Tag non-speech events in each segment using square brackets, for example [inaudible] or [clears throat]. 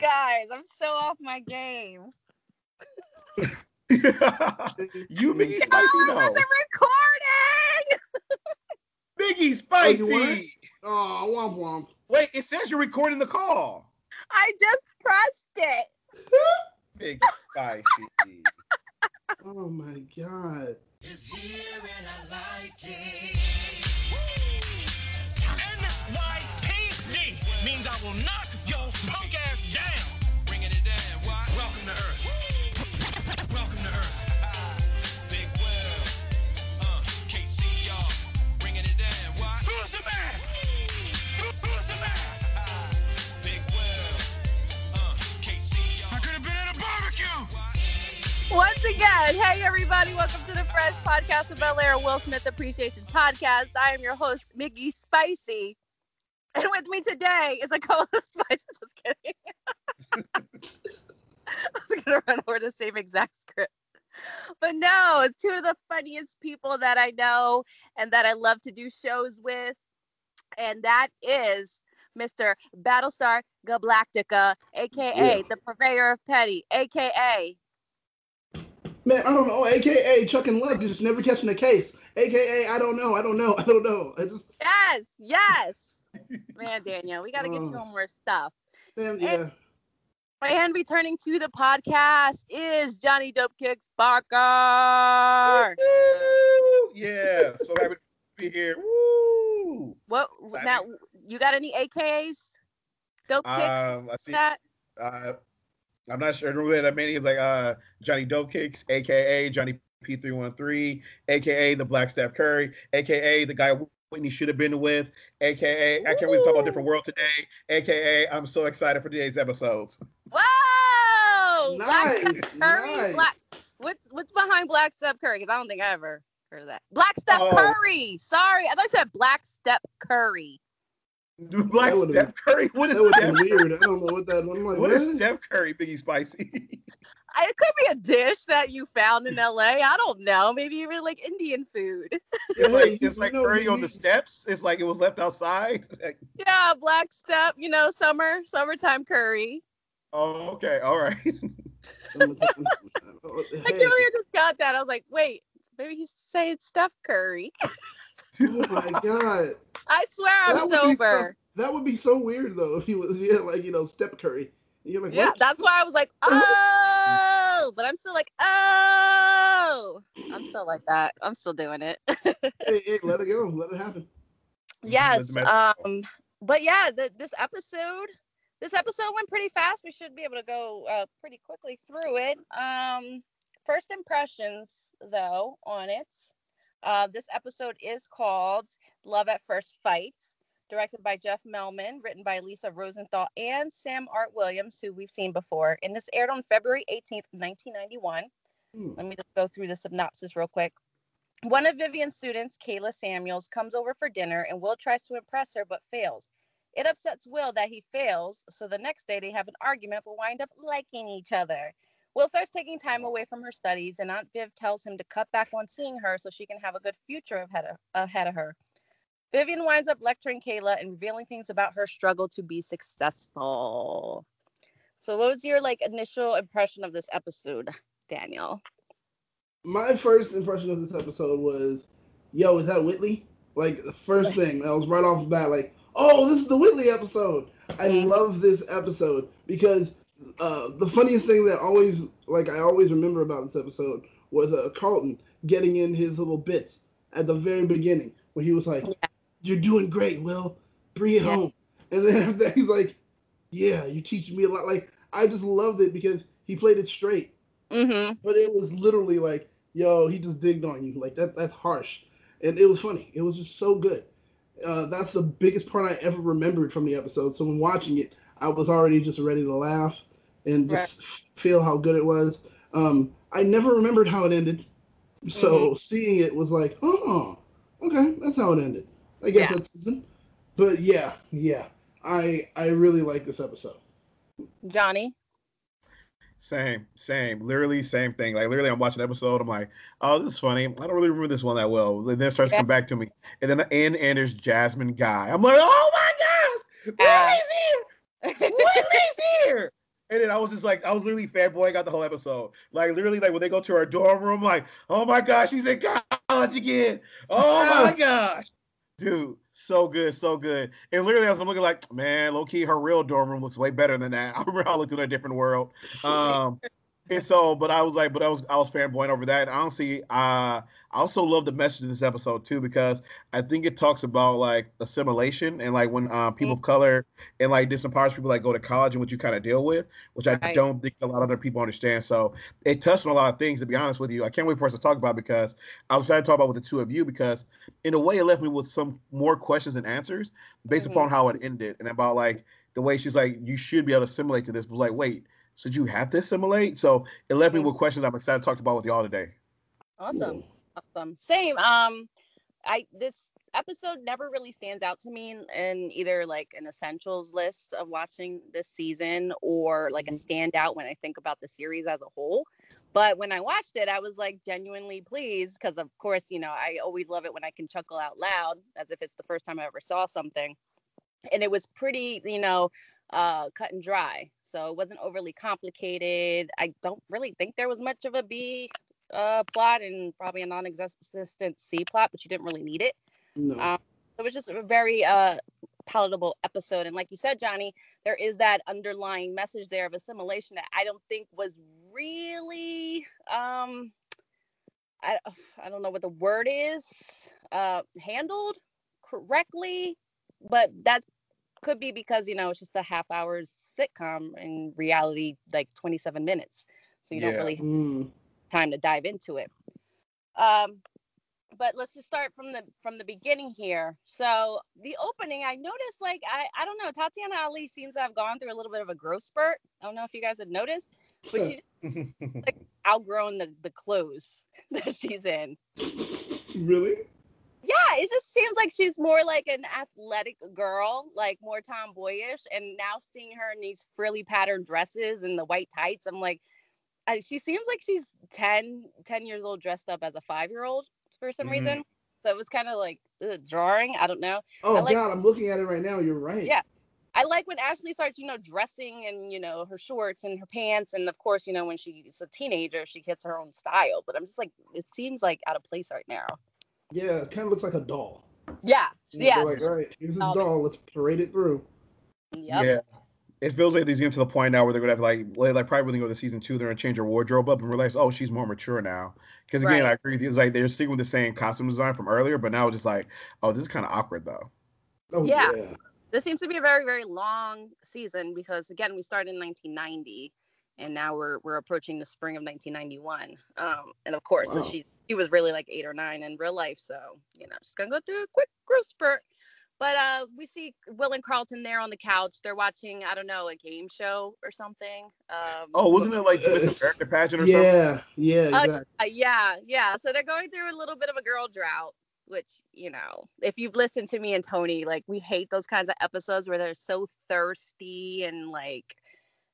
guys. I'm so off my game. [laughs] you Miggy Spicy no, though. the recording. [laughs] Biggie Oh, Spicy. you what? Oh, womp womp. Wait, it says you're recording the call. I just pressed it. [laughs] Big Spicy. Oh my god. it's NYPD means I will knock your punk ass down. Bringing it down. Why? Welcome to Earth. Welcome to Earth. Big Will. Uh, KC, y'all. Bringing it down. Why? Who's the man? Who's the man? Big Will. Uh, KC, y'all. I could have been at a barbecue. Once again, hey everybody, welcome to the Fresh Podcast of Bel Air Will Smith Appreciation Podcast. I am your host, Miggy Spicy. And with me today is a co-host [laughs] Spicy. Just kidding. [laughs] I was gonna run over the same exact script. But no, it's two of the funniest people that I know and that I love to do shows with. And that is Mr. Battlestar Galactica, aka Yeah. the purveyor of petty, aka Man, I don't know. AKA Chuck and Love just never catching a case. AKA I don't know. I don't know. [laughs] I don't know. I just Yes, yes. Man, Daniel, we got to get you on more stuff. man, yeah. And returning to the podcast is Johnny Dope Kicks Parker. Woo! Yeah, so happy to be here. Woo! What Johnny. now? You got any AKAs? Dope Kicks? Um, I see. that? Uh, I'm not sure. I don't really have that many. Like uh, Johnny Dope Kicks, aka Johnny P313, aka the Black Steph Curry, aka the guy Whitley should have been with, aka I can't really talk about different world today, aka I'm so excited for today's episodes. Whoa! Black Nice, Steph Curry. nice. Black. What's what's behind Black Step Curry? Because I don't think I ever heard of that. Black Step Oh. Curry. Sorry, I thought you said Black Step Curry. [laughs] Black That would've Curry. What is That would Steph? be weird. I don't know what that. I'm like, What what is Steph Curry, Miggy Spicy? [laughs] I- It could be a dish that you found in LA. I don't know. Maybe you really like Indian food. It's like it's like know, curry on the steps. It's like it was left outside. [laughs] Yeah, black step, you know, summer, summertime curry. oh, okay, all right. I can't believe I just got that. I was like, wait, maybe he's saying Steph Curry. oh my god. [laughs] I swear I'm That would so- sober. That would be so weird though if he was yeah like you know Step Curry. You're like Yeah, what? that's why I was like, oh, [laughs] but I'm still like, oh, I'm still like that. I'm still doing it. [laughs] Hey, hey, let it go. Let it happen. yes. Doesn't. Um, but yeah, the, this episode, this episode went pretty fast. We should be able to go uh, pretty quickly through it. Um, first impressions though on it. Uh, this episode is called Love at First Fight, directed by Jeff Melman, written by Lisa Rosenthal and Samm-Art Williams, who we've seen before. And this aired on February 18th, 1991. Hmm. Let me just go through the synopsis real quick. One of Vivian's students, Kayla Samuels, comes over for dinner and Will tries to impress her but fails. It upsets Will that he fails, so the next day they have an argument but wind up liking each other. Will starts taking time away from her studies, and Aunt Viv tells him to cut back on seeing her so she can have a good future ahead of, ahead of her. Vivian winds up lecturing Kayla and revealing things about her struggle to be successful. So, what was your like initial impression of this episode, Daniel? My first impression of this episode was, yo, is that Whitley? Like the first [laughs] thing that was right off the bat, like, oh, this is the Whitley episode. I Mhm. love this episode because uh, the funniest thing that always, like, I always remember about this episode was uh, Carlton getting in his little bits at the very beginning when he was like, Yeah. "You're doing great, Will. Bring it Yeah. home." [laughs] And then after that, he's like, "Yeah, you're teaching me a lot." Like, I just loved it because he played it straight Mm-hmm. but it was literally like, yo, he just digged on you. Like that that's harsh. And it was funny. It was just so good. Uh, that's the biggest part I ever remembered from the episode. So when watching it, I was already just ready to laugh and just feel how good it was. Um, I never remembered how it ended. So seeing it was like, oh, okay, that's how it ended. I guess Yeah. that's season. But yeah, yeah. I I really like this episode. Johnny. Same, same, literally same thing. Like literally, I'm watching the episode. I'm like, oh, this is funny. I don't really remember this one that well. And Then it starts to Yeah. come back to me, and then and and there's Jasmine Guy. I'm like, oh my gosh, uh. Yeah. Whitley's here, Whitley's [laughs] here. And then I was just like, I was literally fanboying out the whole episode. Like literally, like when they go to her dorm room, like, oh my gosh, she's in college again. Oh my oh. gosh, dude, so good, so good. And literally, I was looking like, man, low key, her real dorm room looks way better than that. [laughs] I remember I looked in a different world. Um, and so, but I was like, but I was I was fanboying over that. And honestly, uh, I also love the message of this episode too because I think it talks about like assimilation and like when uh, people of color and like disempowers people like go to college and what you kind of deal with, which I Right. don't think a lot of other people understand. So it touched on a lot of things. To be honest with you, I can't wait for us to talk about because I was excited to talk about with the two of you because in a way it left me with some more questions and answers based Mhm. upon how it ended and about like the way she's like you should be able to assimilate to this. But like wait. So you have to assimilate? So it left me with questions I'm excited to talk about with y'all today. Awesome. Awesome. Same. Um, I this episode never really stands out to me in, in either like an essentials list of watching this season or like a standout when I think about the series as a whole. But when I watched it, I was like genuinely pleased because, of course, you know, I always love it when I can chuckle out loud as if it's the first time I ever saw something. And it was pretty, you know, uh, cut and dry. So it wasn't overly complicated. I don't really think there was much of a B uh, plot and probably a non-existent C plot, but you didn't really need it. No. Um, it was just a very uh, palatable episode. And like you said, Johnny, there is that underlying message there of assimilation that I don't think was really, um, I, I don't know what the word is, uh, handled correctly. But that could be because, you know, it's just a half hours sitcom in reality, like 27 minutes. So you Yeah. don't really Mm. time to dive into it. Um, but let's just start from the from the beginning here. So the opening, I noticed like I I don't know, Tatiana Ali seems to have gone through a little bit of a growth spurt. I don't know if you guys have noticed, but she [laughs] like outgrown the the clothes [laughs] that she's in. really? Yeah, it just seems like she's more like an athletic girl, like more tomboyish. And now seeing her in these frilly patterned dresses and the white tights, I'm like, she seems like she's 10, 10 years old dressed up as a five year old for some Mhm. reason. So it was kind of like ugh, jarring. I don't know. Oh like- God, I'm looking at it right now. You're right. Yeah. I like when Ashley starts, you know, dressing and, you know, her shorts and her pants. And of course, you know, when she's a teenager, she gets her own style. But I'm just like, it seems like out of place right now. Yeah, it kind of looks like a doll. Yeah. You Yeah. They're like, all right, here's this Um, doll. Let's parade it through. Yep. Yeah. It feels like these getting to the point now where they're gonna have to like, like probably when they go to season two, they're gonna change her wardrobe up and realize, oh, she's more mature now. Because again, Right. I agree with you. It's like they're sticking with the same costume design from earlier, but now it's just like, oh, this is kind of awkward though. Oh Yeah. yeah. this seems to be a very very long season because again we started in 1990 and now we're we're approaching the spring of 1991 um and of course so Wow. she she was really like eight or nine in real life so you know she's gonna go through a quick growth spurt but uh we see will and carlton there on the couch they're watching i don't know a game show or something um Oh, wasn't it like Uh, Miss America pageant or something? Yeah, yeah, Uh, exactly. uh, yeah, yeah. So they're going through a little bit of a girl drought, which, you know, if you've listened to me and Tony, like we hate those kinds of episodes where they're so thirsty and like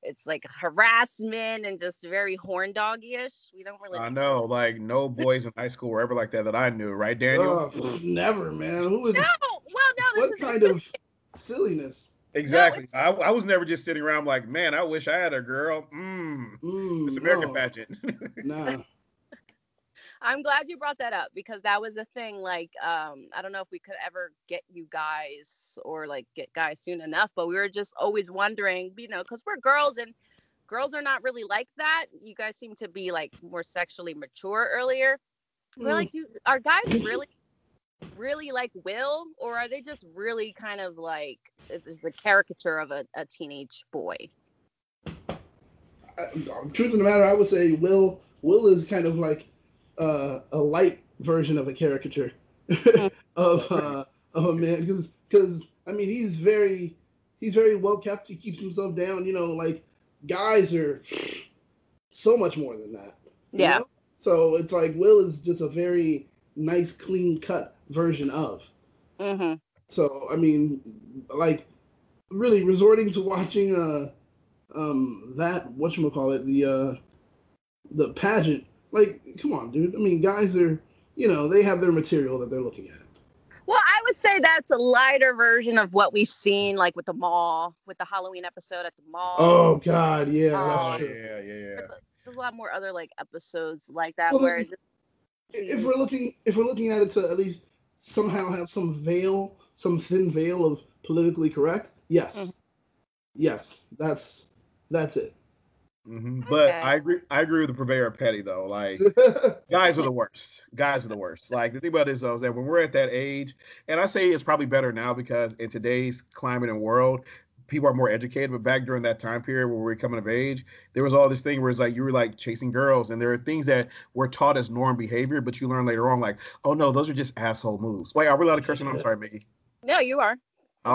it's like harassment and just very horn doggy-ish. We don't really I know, like no boys in high school were ever like that that I knew, right, Daniel? Oh, never, man. Who would? No, well, no, this what is kind of silliness? exactly. I, I was never just sitting around like, man, I wish I had a girl. Mmm. Mm, It's American no, pageant. [laughs] Nah. I'm glad you brought that up because that was a thing. Like, um, I don't know if we could ever get you guys or like get guys soon enough, but we were just always wondering, you know, because we're girls and girls are not really like that. You guys seem to be like more sexually mature earlier. We're Mm. like, do are guys really, really like Will, or are they just really kind of like this is the caricature of a, a teenage boy? I, truth of the matter, I would say Will Will is kind of like uh, a light version of a caricature [laughs] of uh, of a man because because I mean he's very he's very well kept. He keeps himself down. You know, like guys are so much more than that. Yeah. know? So it's like Will is just a very nice, clean cut version of. Mm-hmm. So I mean, like, really resorting to watching uh um that what you call it the uh the pageant. Like, come on, dude. I mean, guys are you know they have their material that they're looking at. Well, I would say that's a lighter version of what we've seen, like with the mall, with the Halloween episode at the mall. Oh God, yeah. That's true. yeah, yeah, yeah. There's a lot more other like episodes like that Well, where then- If we're looking, if we're looking at it to at least somehow have some veil, some thin veil of politically correct, yes, Mhm. yes, that's that's it. Hmm But Okay. I agree. I agree with the purveyor of petty though. Like [laughs] guys are the worst. Guys are the worst. Like the thing about this though is that when we're at that age, and I say it's probably better now because in today's climate and world, people are more educated. But back during that time period where we were coming of age, there was all this thing where it's like you were like chasing girls, and there are things that were taught as norm behavior, but you learn later on like, oh no, those are just asshole moves. Wait, are we allowed to curse? I'm sorry, Miggy. no, you are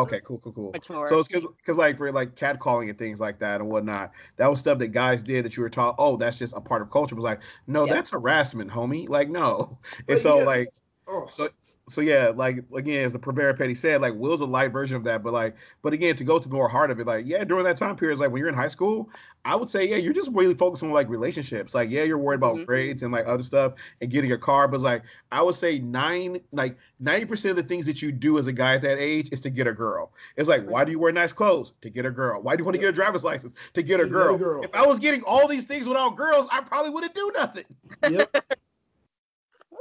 Okay, cool, cool, cool. mature. So it's because, cause like for like catcalling and things like that and whatnot, that was stuff that guys did that you were taught. Oh, that's just a part of culture. It was like, no, Yeah. that's harassment, homie. Like, no. And But so yeah. like, oh, so so yeah, like again, as the Purveyor Petty said, like Will's a light version of that, but like, but again, to go to the more heart of it, like, yeah, during that time period, like when you're in high school, I would say, yeah, you're just really focused on like relationships. Like, yeah, you're worried about Mhm. grades and like other stuff and getting a car, but like, I would say nine, like ninety percent of the things that you do as a guy at that age is to get a girl. It's like, why do you wear nice clothes? To get a girl. Why do you want to get a driver's license? To get a To get a girl. girl. If I was getting all these things without girls, I probably wouldn't do nothing. yep. [laughs]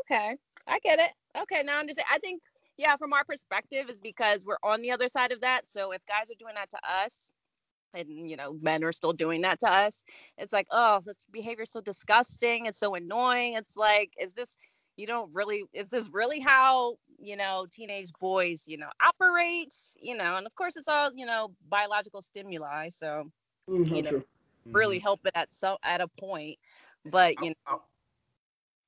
Okay, I get it. Okay, now I understand. I think, yeah, from our perspective, is because we're on the other side of that. So if guys are doing that to us, and you know, men are still doing that to us, it's like, oh, this behavior so disgusting. It's so annoying. It's like, is this, you don't really, is this really how you know teenage boys, you know, operate? You know, and of course, it's all you know biological stimuli. So Mm, how You know, true. really help it at some at a point, but you know, I-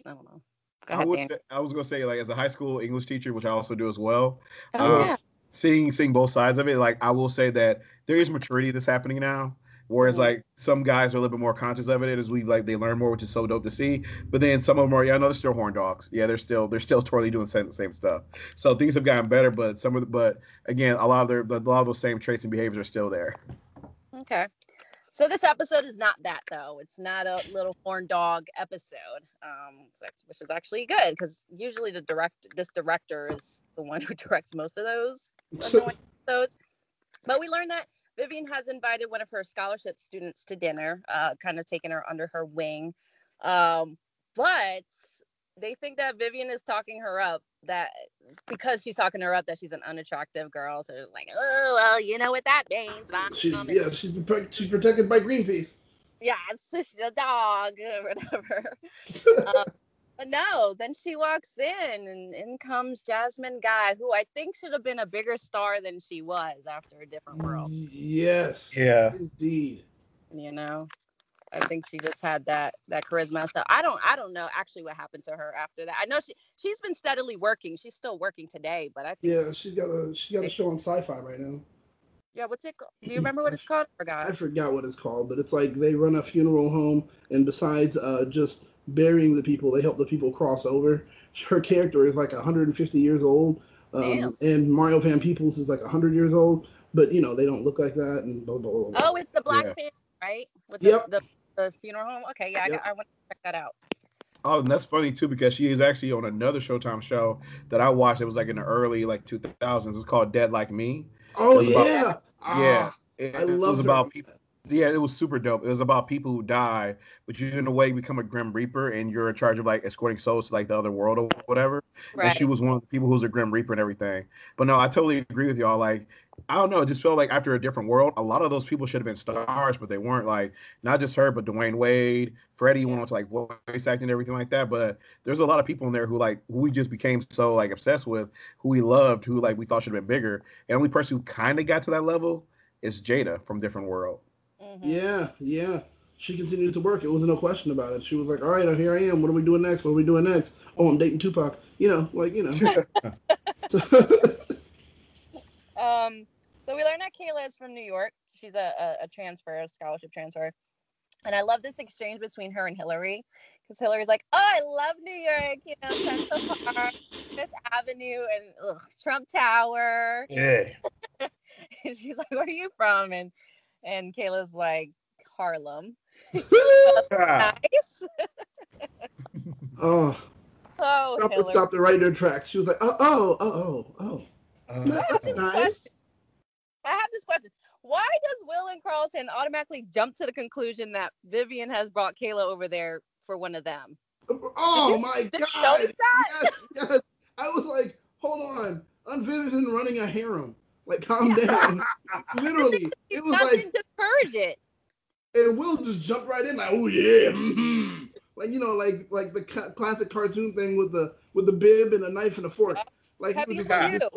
I don't know. Go I would say, I was gonna say like as a high school English teacher, which I also do as well. Oh um, yeah. Seeing seeing both sides of it, like I will say that there is maturity that's happening now. Whereas Mhm. like some guys are a little bit more conscious of it as we like they learn more, which is so dope to see. But then some of them are yeah, no, they're still horn dogs. Yeah, they're still they're still totally doing the same, same stuff. So things have gotten better, but some of the but again, a lot of their a lot of those same traits and behaviors are still there. Okay. So this episode is not that though. It's not a little horn dog episode, um, which is actually good because usually the direct this director is the one who [laughs] directs most of those [laughs] episodes. But we learned that Vivian has invited one of her scholarship students to dinner, uh, kind of taking her under her wing. Um, but they think that Vivian is talking her up that because she's talking her up that she's an unattractive girl. So it's like, oh well, you know what that means. Mom." She's And- yeah, she's protect- she's protected by Greenpeace. yeah, [laughs] it's just a dog or [laughs] whatever. [laughs] um, but no, then she walks in and in comes Jasmine Guy, who I think should have been a bigger star than she was after a different world. Yes. Yeah. Indeed. You know, I think she just had that that charisma and stuff. I don't I don't know actually what happened to her after that. I know she she's been steadily working. She's still working today, but I think Yeah, she's got a she's got a show on Sci-Fi right now. yeah. What's it? called? Do you [clears throat] remember what it's called? I forgot. I forgot what it's called, but it's like they run a funeral home, and besides uh, just burying the people, they help the people cross over. [laughs] Her character is like 150 years old, um, and Mario Van Peebles is like 100 years old, but you know they don't look like that, and blah blah blah. blah. Oh, it's the Black Yeah. Panther, right? With the, Yep. the, the funeral home. Okay, yeah, I, Yep. got, I want to check that out. Oh, and that's funny too because she is actually on another Showtime show that I watched. It was like in the early like 2000s. It's called Dead Like Me. oh it was about- yeah, yeah, Ah, it, I it love was about people. Yeah, it was super dope. It was about people who die, but you in a way become a Grim Reaper and you're in charge of like escorting souls to like the other world or whatever. Right. And she was one of the people who's a Grim Reaper and everything. But no, I totally agree with y'all. Like, I don't know, it just felt like after a different world, a lot of those people should have been stars, but they weren't. Like, not just her, but Dwayne Wayne, Freddie went on to like voice acting and everything like that. But there's a lot of people in there who like who we just became so like obsessed with, who we loved, who like we thought should have been bigger. And the only person who kind of got to that level is Jada from Different World. Mhm. yeah, yeah. She continued to work. It was no question about it. She was like, "All right, here I am. What are we doing next? What are we doing next? Oh, I'm dating Tupac. You know, like you know." [laughs] [laughs] Um, so we learned that Kayla is from New York. She's a, a, a transfer, a scholarship transfer. And I love this exchange between her and Hillary. Because Hillary's like, oh, I love New York, you know, Central Park, Fifth Avenue, and ugh, Trump Tower. Yeah. [laughs] And she's like, where are you from? And and Kayla's like, Harlem. [laughs] Nice. [laughs] oh, Oh, stop, Hillary. stopped it right in their tracks. She was like, "Oh, oh, oh, oh, oh." Uh, That's nice. question. I have this question. Why does Will and Carlton automatically jump to the conclusion that Vivian has brought Kayla over there for one of them? Oh you- my god! Yes, yes. I was like, hold on, Aunt Viv isn't running a harem. Like, calm [laughs] down. Literally, it was Nothing like, to encourage it. and Will just jumped right in, like, oh yeah, hmm like you know, like like the ca- classic cartoon thing with the with the bib and a knife and a fork. Like he was just like, Pew. this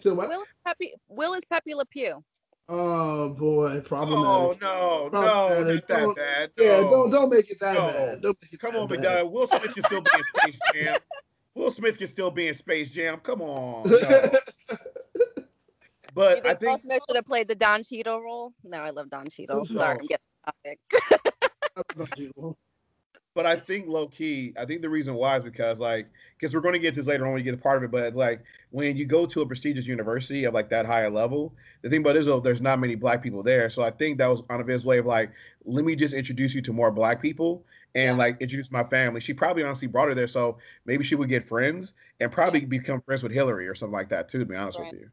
so- So what? Will is Pepe, Will is Pepe Le Pew. Oh boy, Oh problematic. no, no, Problematic. not that Don't- bad. Yeah, don't don't make it that No. bad. Don't make it Come that on, bad. McDowell. Will Smith can still be in Space Jam. [laughs] Will Smith can still be in Space Jam. Come on. [laughs] No. But I think Will Smith should have played the Don Cheadle role? No, I love Don Cheadle. Sorry, I'm getting off topic. But I think low key, I think the reason why is because like, because we're going to get to this later on when you get a part of it. But like, when you go to a prestigious university of like that higher level, the thing about it is though, there's not many black people there. So I think that was Aunt Viv's way of like, let me just introduce you to more black people and Yeah. like introduce my family. She probably honestly brought her there, so maybe she would get friends and probably become friends with Hillary or something like that too. To be honest Right. with you.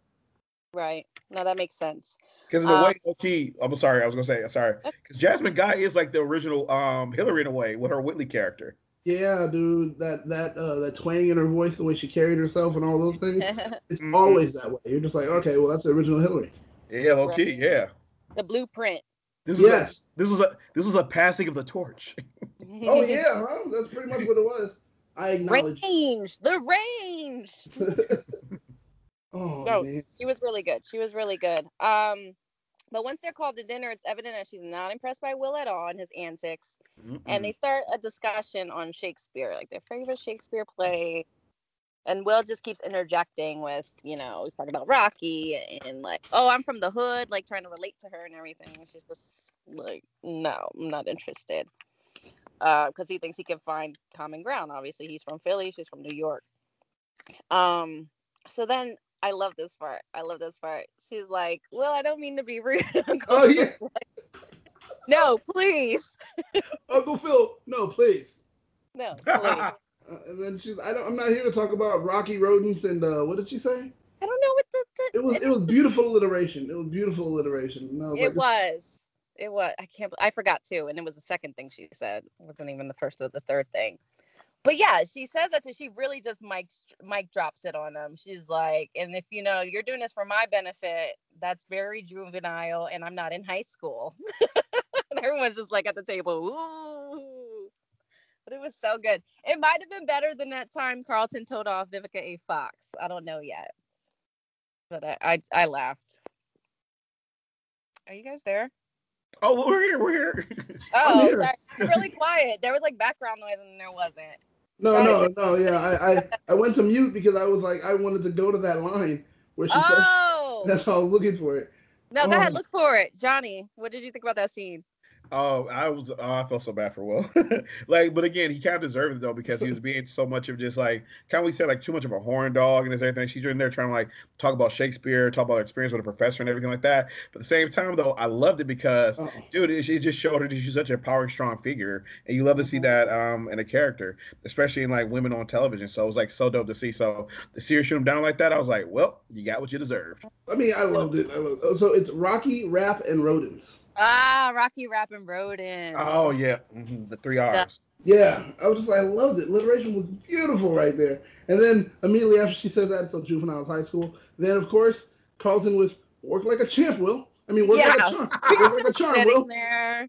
Right. No, that makes sense. Because in a Um, way, low key, I'm sorry, I was gonna say sorry. Because Jasmine Guy is like the original um Hillary in a way with her Whitley character. Yeah, dude, that that uh, that twang in her voice, the way she carried herself, and all those things, [laughs] it's Mhm. always that way. You're just like, okay, well, that's the original Hillary. Yeah, low key, Right. yeah. the blueprint. This was Yes. a, this was a this was a passing of the torch. Oh yeah, [laughs] huh? That's pretty much what it was. I acknowledge. range. The range. [laughs] oh No, man. She was really good. She was really good. Um, but once they're called to dinner, it's evident that she's not impressed by Will at all and his antics. And they start a discussion on Shakespeare, like their favorite Shakespeare play. And Will just keeps interjecting with, you know, he's talking about Rocky and like, oh, I'm from the hood, like trying to relate to her and everything. And she's just like, no, I'm not interested. Because he thinks he can find common ground. Obviously, he's from Philly, she's from New York. Um, so then I love this part. I love this part. She's like, Well, I don't mean to be rude. [laughs] Uncle [laughs] Oh yeah, like, [laughs] no, please. Uncle Phil. No, please. No, please. And then she's, I don't, I'm not here to talk about Rocky rodents and uh, what did she say? I don't know what the, the It was, it was beautiful alliteration. It was beautiful alliteration. And I was It like, was. It was. I can't. I forgot too, and it was the second thing she said. It wasn't even the first or the third thing. But yeah, she says that. To, she really just mic mic drops it on him. She's like, and if you know you're doing this for my benefit, that's very juvenile, and I'm not in high school. [laughs] and everyone's just like at the table, ooh. But it was so good. It might have been better than that time Carlton told off Vivica A. Fox. I don't know yet, but I I, I laughed. Are you guys there? Oh, we're here, we're here. [laughs] Oh, sorry. Really quiet. There was like background noise and there wasn't. No, no, no, yeah. I, I, I went to mute because I was like, I wanted to go to that line where she said, Oh, [laughs] that's how I was looking for it. no, go ahead. oh. Look for it. Johnny, what did you think about that scene? Oh, I was. Oh, I felt so bad for Will. [laughs] like, but again, he kind of deserved it though because he [laughs] was being so much of just like, kind of we said like too much of a horn dog and this everything. She's in there trying to like talk about Shakespeare, talk about her experience with a professor and everything like that. But at the same time though, I loved it because, Uh-oh. dude, it, it just showed her that she's such a power strong figure, and you love to see Mhm. that um in a character, especially in like women on television. So it was like so dope to see. So to see her shoot him down like that, I was like, well, you got what you deserved. I mean, I loved it. I loved it. So it's Rocky, Rap, and Rodents. Ah, Rocky Rap and Rodin. Oh yeah, mhm, the three R's. Yeah, I was just like, I loved it. Alliteration was beautiful right there. And then immediately after she said that, so juveniles high school. Then of course Carlton with work like a champ, Will. I mean, work like a charm. Work like a charm, Sitting Will. there,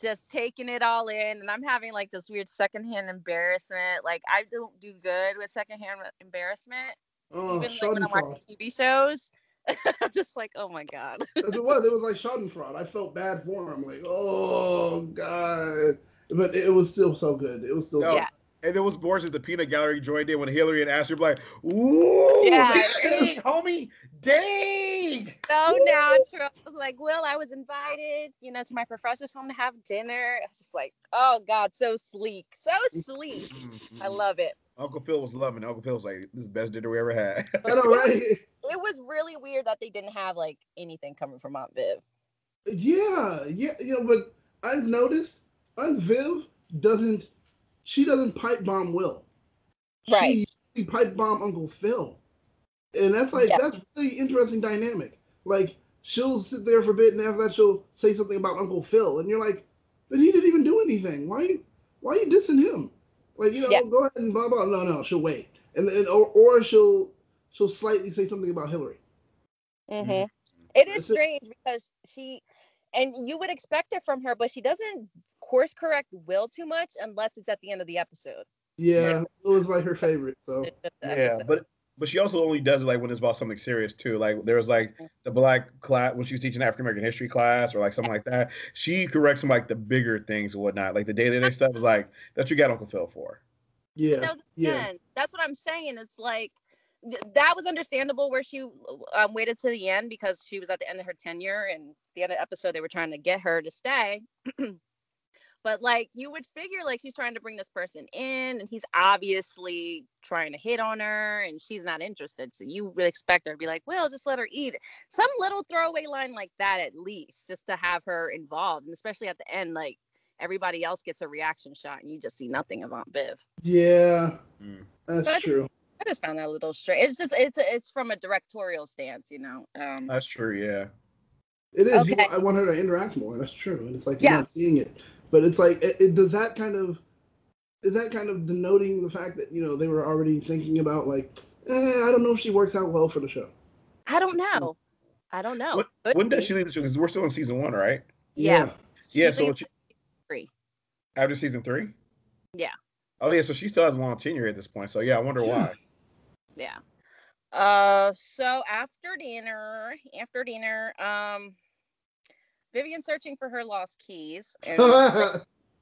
just taking it all in, and I'm having like this weird secondhand embarrassment. Like I don't do good with secondhand embarrassment, Oh, even like when I'm watching TV shows. [laughs] I'm just like, oh my god. [laughs] It was, it was like Schadenfreude. I felt bad for him. Like, oh god. But it was still so good. It was still. No, so Yeah. And then was Boris at the peanut gallery joined in when Hillary and Ashley were like, ooh, Yeah. dang, homie, dang. so natural. I was like, Will, I was invited, you know, to my professor's home to have dinner. I was just like, oh God, so sleek, so sleek. Mm-hmm. I love it. Uncle Phil was loving it. Uncle Phil was like, this is the best dinner we ever had. [laughs] I know, right? It was really weird that they didn't have like anything coming from Aunt Viv. Yeah, yeah, you know, but I've noticed Aunt Viv doesn't. She doesn't pipe bomb Will. Right. She, she pipe bomb Uncle Phil. And that's like Yeah. that's really interesting dynamic. Like she'll sit there for a bit, and after that she'll say something about Uncle Phil, and you're like, but he didn't even do anything. Why you why you dissing him? Like you know, Yeah. go ahead and blah blah. No, no, she'll wait, and then or, or she'll she'll slightly say something about Hillary. hmm Mhm. It is So- strange because she, and you would expect it from her, but she doesn't course correct Will too much unless it's at the end of the episode. Yeah, it was like her favorite. So It's just the Yeah, episode. but but she also only does it like when it's about something serious too. Like there was like the black class when she was teaching African American history class or like something like that. She corrects some like the bigger things and whatnot. Like the day to day stuff is like that you got Uncle Phil for. yeah, that was yeah, again, that's what I'm saying. It's like th- that was understandable where she um, waited to the end because she was at the end of her tenure and the other episode they were trying to get her to stay. [clears throat] but like you would figure like she's trying to bring this person in and he's obviously trying to hit on her and she's not interested. So you would expect her to be like, well, just let her eat. Some little throwaway line like that at least, just to have her involved. And especially at the end, like everybody else gets a reaction shot and you just see nothing of Aunt Viv. yeah. Mm. That's But true. I just found that a little strange. It's just it's it's from a directorial stance, you know. Um, That's true. Yeah. It is. You Okay. want- I want her to interact more. That's true. And it's like you're Yeah. not seeing it, but it's like it, it, does that kind of is that kind of denoting the fact that you know they were already thinking about like eh, I don't know if she works out well for the show. I don't know. I don't know. When, Could when does she leave the show? Because we're still in season one, right? Yeah. She Yeah. So she, three. after season three. Yeah. Oh yeah. So she still has a long tenure at this point. So yeah, I wonder why. [laughs] Yeah. Uh. So after dinner, after dinner, um, Vivian searching for her lost keys, and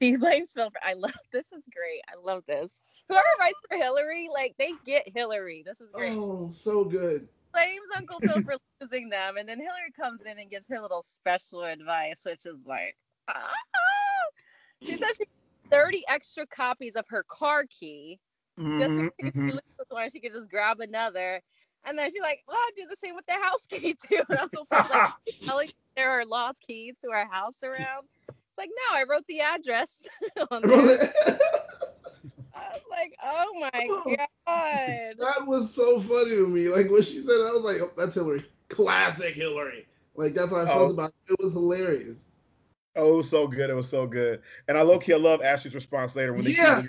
she blames Phil. For, I love [laughs] this. Is great. I love this. Whoever writes for Hillary, like they get Hillary. This is great. oh, so good. blames Uncle Phil for [laughs] losing them, and then Hillary comes in and gives her little special advice, which is like, ah. [laughs] she says she 30 extra copies of her car key, just in Mhm, case she mhm. loses one, she could just grab another. And then she's like, well, I'll do the same with the house key too. And Uncle Phil's like, there are lost keys to our house around. It's like, no, I wrote the address [laughs] on there. I was like, oh my [laughs] oh, god. that was so funny to me. Like when she said it, I was like, oh, that's Hillary. Classic Hillary. Like that's how I felt Oh. about it. It was hilarious. Oh, it was so good. It was so good. And I low key I love Ashley's response later when they Yeah.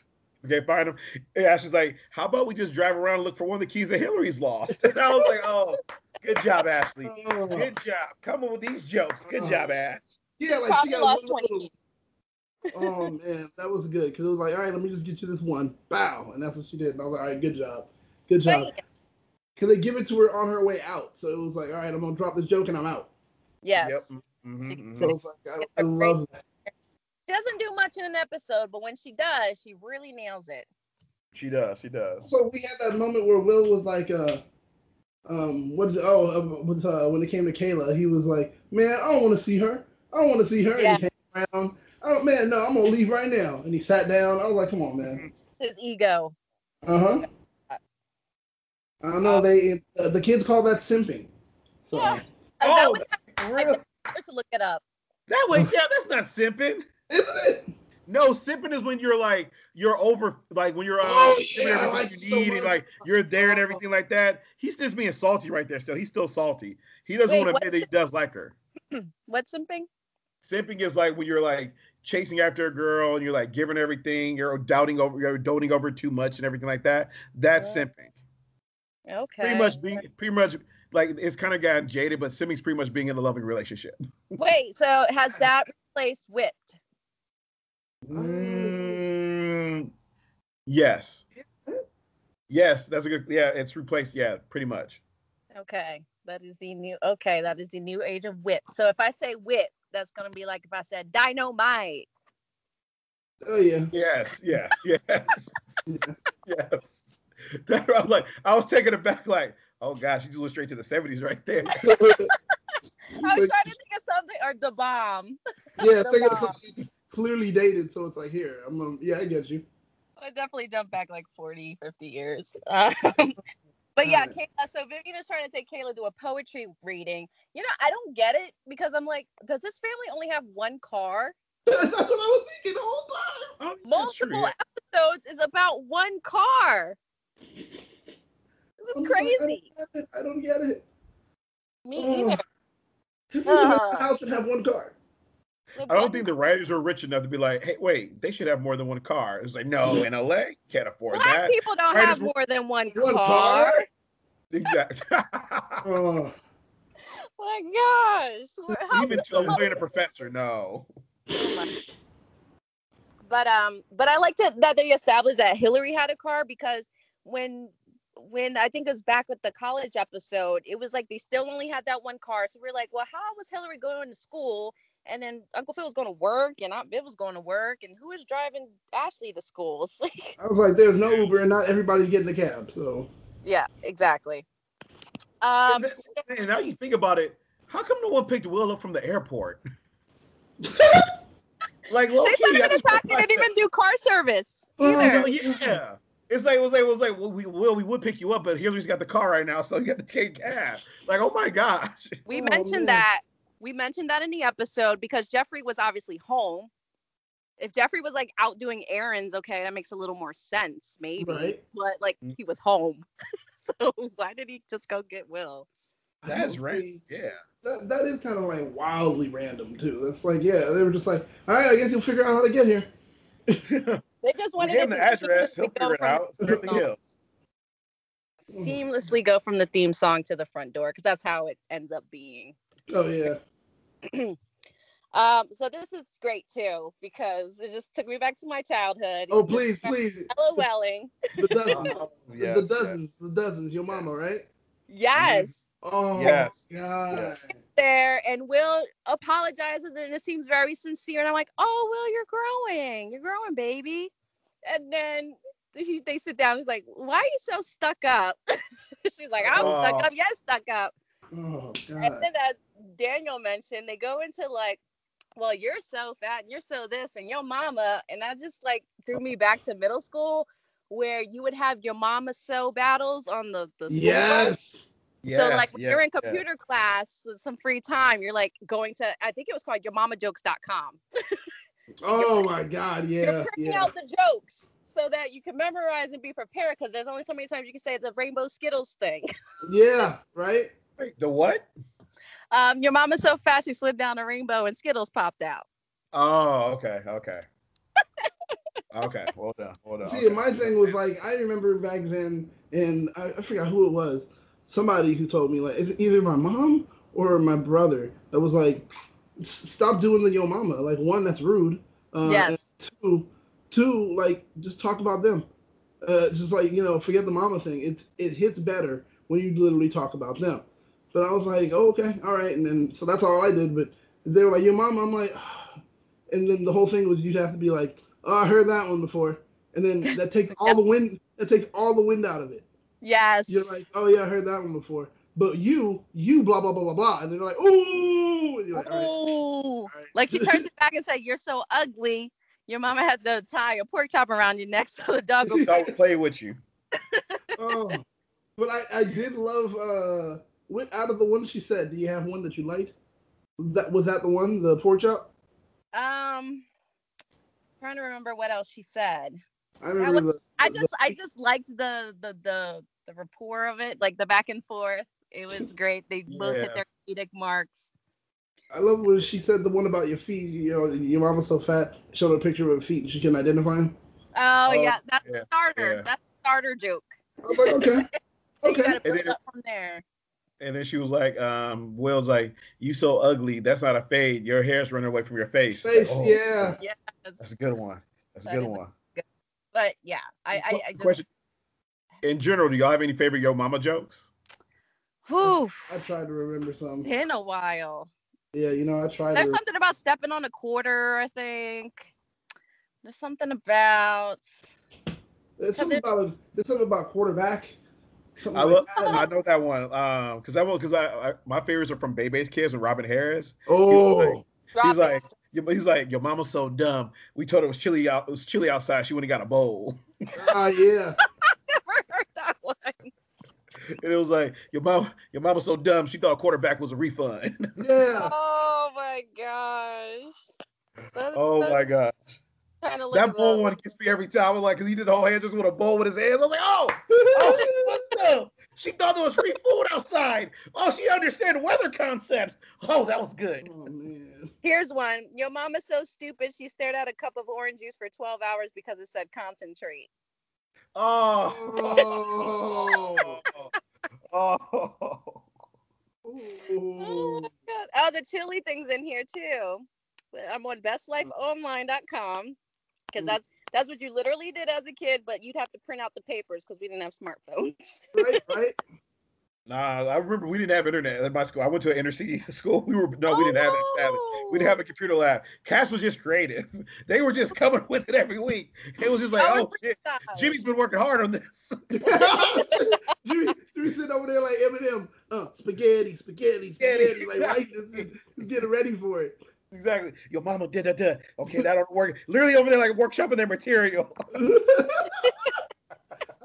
okay find him. And Ashley's like, "How about we just drive around and look for one of the keys that Hillary's lost?" [laughs] And I was like, "Oh, good job, Ashley. Oh. Good job. Come on with these jokes. Good job, Ash." Yeah, like Probably she got lost one of those. oh man, that was good because it was like, all right, let me just get you this one, bow, and that's what she did. And I was like, all right, good job, good job. Because they give it to her on her way out, so it was like, all right, I'm gonna drop this joke and I'm out. yes. Yep. Mhm, mhm. So it's like, I, I love that. She doesn't do much in an episode, but when she does, she really nails it. She does. She does. So we had that moment where Will was like, uh, um, what is it? Oh, uh, with, uh, when it came to Kayla, he was like, man, I don't want to see her. I don't want to see her. Yeah. And he came around. Oh man, no, I'm gonna leave right now. And he sat down. I was like, come on, man. His ego. Uh huh. I don't know. They uh, the kids call that simping. So Yeah. Oh, that was For I real? to look it up. That way, yeah, that's not simping. isn't it? No, simping is when you're like you're over, like when you're uh, Oh, yeah, like you so need, and, like you're there and everything like that. He's just being salty right there. Still, he's still salty. He doesn't Wait, want to admit that he does like her. [clears throat] What's something? Simping is like when you're like chasing after a girl and you're like giving everything, you're doubting over, you're doting over too much and everything like that. That's Yeah. simping. Okay. Pretty much being, pretty much like it's kind of gotten jaded, but simping's pretty much being in a loving relationship. Wait, so has that replaced whipped? Mm, yes. Yes, that's a good. Yeah, it's replaced. Yeah, pretty much. Okay. That is the new okay, that is the new age of whip. So if I say whip, that's gonna be like if I said dynamite. Oh yeah. Yes, yes, [laughs] yes, yeah. yes. That, I was like, I was taken aback. Like, oh gosh, you just went straight to the seventies right there. [laughs] I was trying to think of something or the bomb. yeah, [laughs] The think of something clearly dated, so it's like here. I'm um, yeah, I get you. I definitely jumped back like 40, 50 years. [laughs] Um, but yeah, Alright. Kayla, so Vivian is trying to take Kayla to a poetry reading. You know, I don't get it because I'm like, does this family only have one car? [laughs] That's what I was thinking the whole time. Oh, that's true, Multiple episodes is about one car. It was crazy. I don't get it. I don't get it. Me Oh. either. Just live in Uh. a house and have one car. I don't think the writers are rich enough to be like, hey, wait, they should have more than one car. It's like, no, in LA, can't afford black that. people don't Writers have more than one, One car. car? Exactly. [laughs] [laughs] Oh. My gosh. How Even to a professor, no. but um but i liked it that they established that hillary had a car because when when i think it was back with the college episode it was like they still only had that one car so we are like well how was hillary going to school and then uncle phil was going to work and aunt viv was going to work and who was driving ashley to school [laughs] like I was like, there's no Uber and not everybody's getting a cab. So yeah exactly um and, then- and now you think about it, how come no one picked Will up from the airport? [laughs] like, low they key, said I in just fact they didn't even do car service Oh, either No, yeah. It's like it was like it was like well, we will we would pick you up, but Hillary's got the car right now, so you got to take cab. Like, oh my gosh. we Oh, mentioned man. that we mentioned that in the episode because Jeffrey was obviously home. If Jeffrey was like out doing errands, okay, that makes a little more sense, maybe. Right. But like Mm. he was home, [laughs] so why did he just go get Will? That's right. see. Yeah. That, that is kind of like wildly random too. That's like, yeah, they were just like, all right, I guess you'll figure out how to get here. [laughs] They just we wanted gave it him the address. He'll figure it out. the Beverly theme Hills. song- seamlessly go from the theme song to the front door because that's how it ends up being. Oh yeah. [clears throat] Um, so this is great too because it just took me back to my childhood. Oh please, please, LOLing. the dozens, Oh, [laughs] the, yes, the dozens, the dozens. Your mama, right? Yes. Oh Yes. God. there and Will apologizes and it seems very sincere and I'm like, "Oh, Will, you're growing. You're growing, baby." And then he, they sit down. He's like, "Why are you so stuck up?" [laughs] She's like, "I'm Oh. stuck up. Yes, stuck up." Oh And God. then as Daniel mentioned, they go into like, "Well, you're so fat and you're so this and your mama," and that just like threw me back to middle school where you would have your mama so battles on the the school bus. Yes. so like when yes, you're in yes. computer class with some free time, you're like going to I think it was called yourmamajokes.com. [laughs] Oh my God. yeah. you're printing Yeah. out the jokes so that you can memorize and be prepared because there's only so many times you can say the rainbow skittles thing. Yeah. Right. Wait, the what? Um, your mama's so fast she slid down a rainbow and skittles popped out. Oh, okay, okay. [laughs] okay, well done, well done. See, okay. my thing was like, I remember back then, and I, I forgot who it was. Somebody who told me like, it's either my mom or my brother that was like, stop doing the yo mama. Like one, that's rude. Uh, Yes. and Two, two, like just talk about them. Uh, just like you know, forget the mama thing. It it hits better when you literally talk about them. But I was like, oh, okay, all right, and then so that's all I did. But they were like, your mom, I'm like, [sighs] and then the whole thing was you'd have to be like, oh, I heard that one before, and then that [laughs] takes all the wind. That takes all the wind out of it. Yes. You're like, oh yeah, I heard that one before. But you, you, blah blah blah blah blah, and then they're like, ooh, and you're like, all right, Ooh. all right. Like she turns [laughs] it back and said, You're so ugly. Your mama had to tie a pork chop around your neck so the dog will I'll play with you. [laughs] oh. But I, I did love uh what out of the ones she said, do you have one that you liked? That was that the one, the pork chop? Um trying to remember what else she said. I remember the, I the- just I just liked the the the the rapport of it, like the back and forth. It was [laughs] great. They both hit their comedic marks. I love when she said the one about your feet. You know, your mama's so fat. Showed her a picture of her feet, and she couldn't identify him. Oh, Oh, yeah, that's yeah, a starter. yeah. That's a starter joke. I was like, okay, [laughs] So you okay. gotta And build then- up from there. And then she was like, um, Will's like, you so ugly. That's not a fade. Your hair's running away from your face. Like, Face, oh, yeah. That's a good one. That's a good is a- one. But yeah, I I, I just Question. In general, do y'all have any favorite Yo Mama jokes? whew, I tried to remember some. been a while. Yeah, you know, I tried There's to. something about stepping on a quarter, I think. There's something about There's something about there's something about quarterback. Something I like love. that. I know that one. Um, because I because I, I my favorites are from Bebe's Kids and Robin Harris. Oh, He's dropping. like, your- he's like, your mama's so dumb. We told her it was chilly out. It was chilly outside. She went and got a bowl. ah, yeah. [laughs] never heard that one. And it was like, your mom, your mama's so dumb. She thought quarterback was a refund. [laughs] Yeah. Oh my gosh. That- oh that- my god, trying to look that bowl one gets me every time. I'm like, cause he did the whole hand just with a bowl with his hands. I was like, oh, [laughs] oh? She thought there was free food outside. Oh, she understand weather concepts. Oh, that was good. Oh man. Here's one. Your mama's so stupid she stared at a cup of orange juice for 12 hours because it said concentrate. Oh. Oh. Oh. [laughs] Oh my god. Oh, the chili thing's in here too. I'm on bestlifeonline.com because Mm. that's that's what you literally did as a kid, but you'd have to print out the papers because we didn't have smartphones. [laughs] Right, right. Nah, I remember we didn't have internet at my school. I went to an inner city [laughs] school. We were no, we didn't have it. Sadly, we didn't have a computer lab. Cass was just creative. [laughs] They were just coming with it every week. It was just like, oh shit. Jimmy's been working hard on this. Jimmy, Jimmy sitting over there like Eminem, uh, spaghetti, spaghetti, spaghetti, like right, just, just getting ready for it. Exactly. Your mama did that. that. Okay, that don't work. Literally over there like workshopping their material. [laughs] I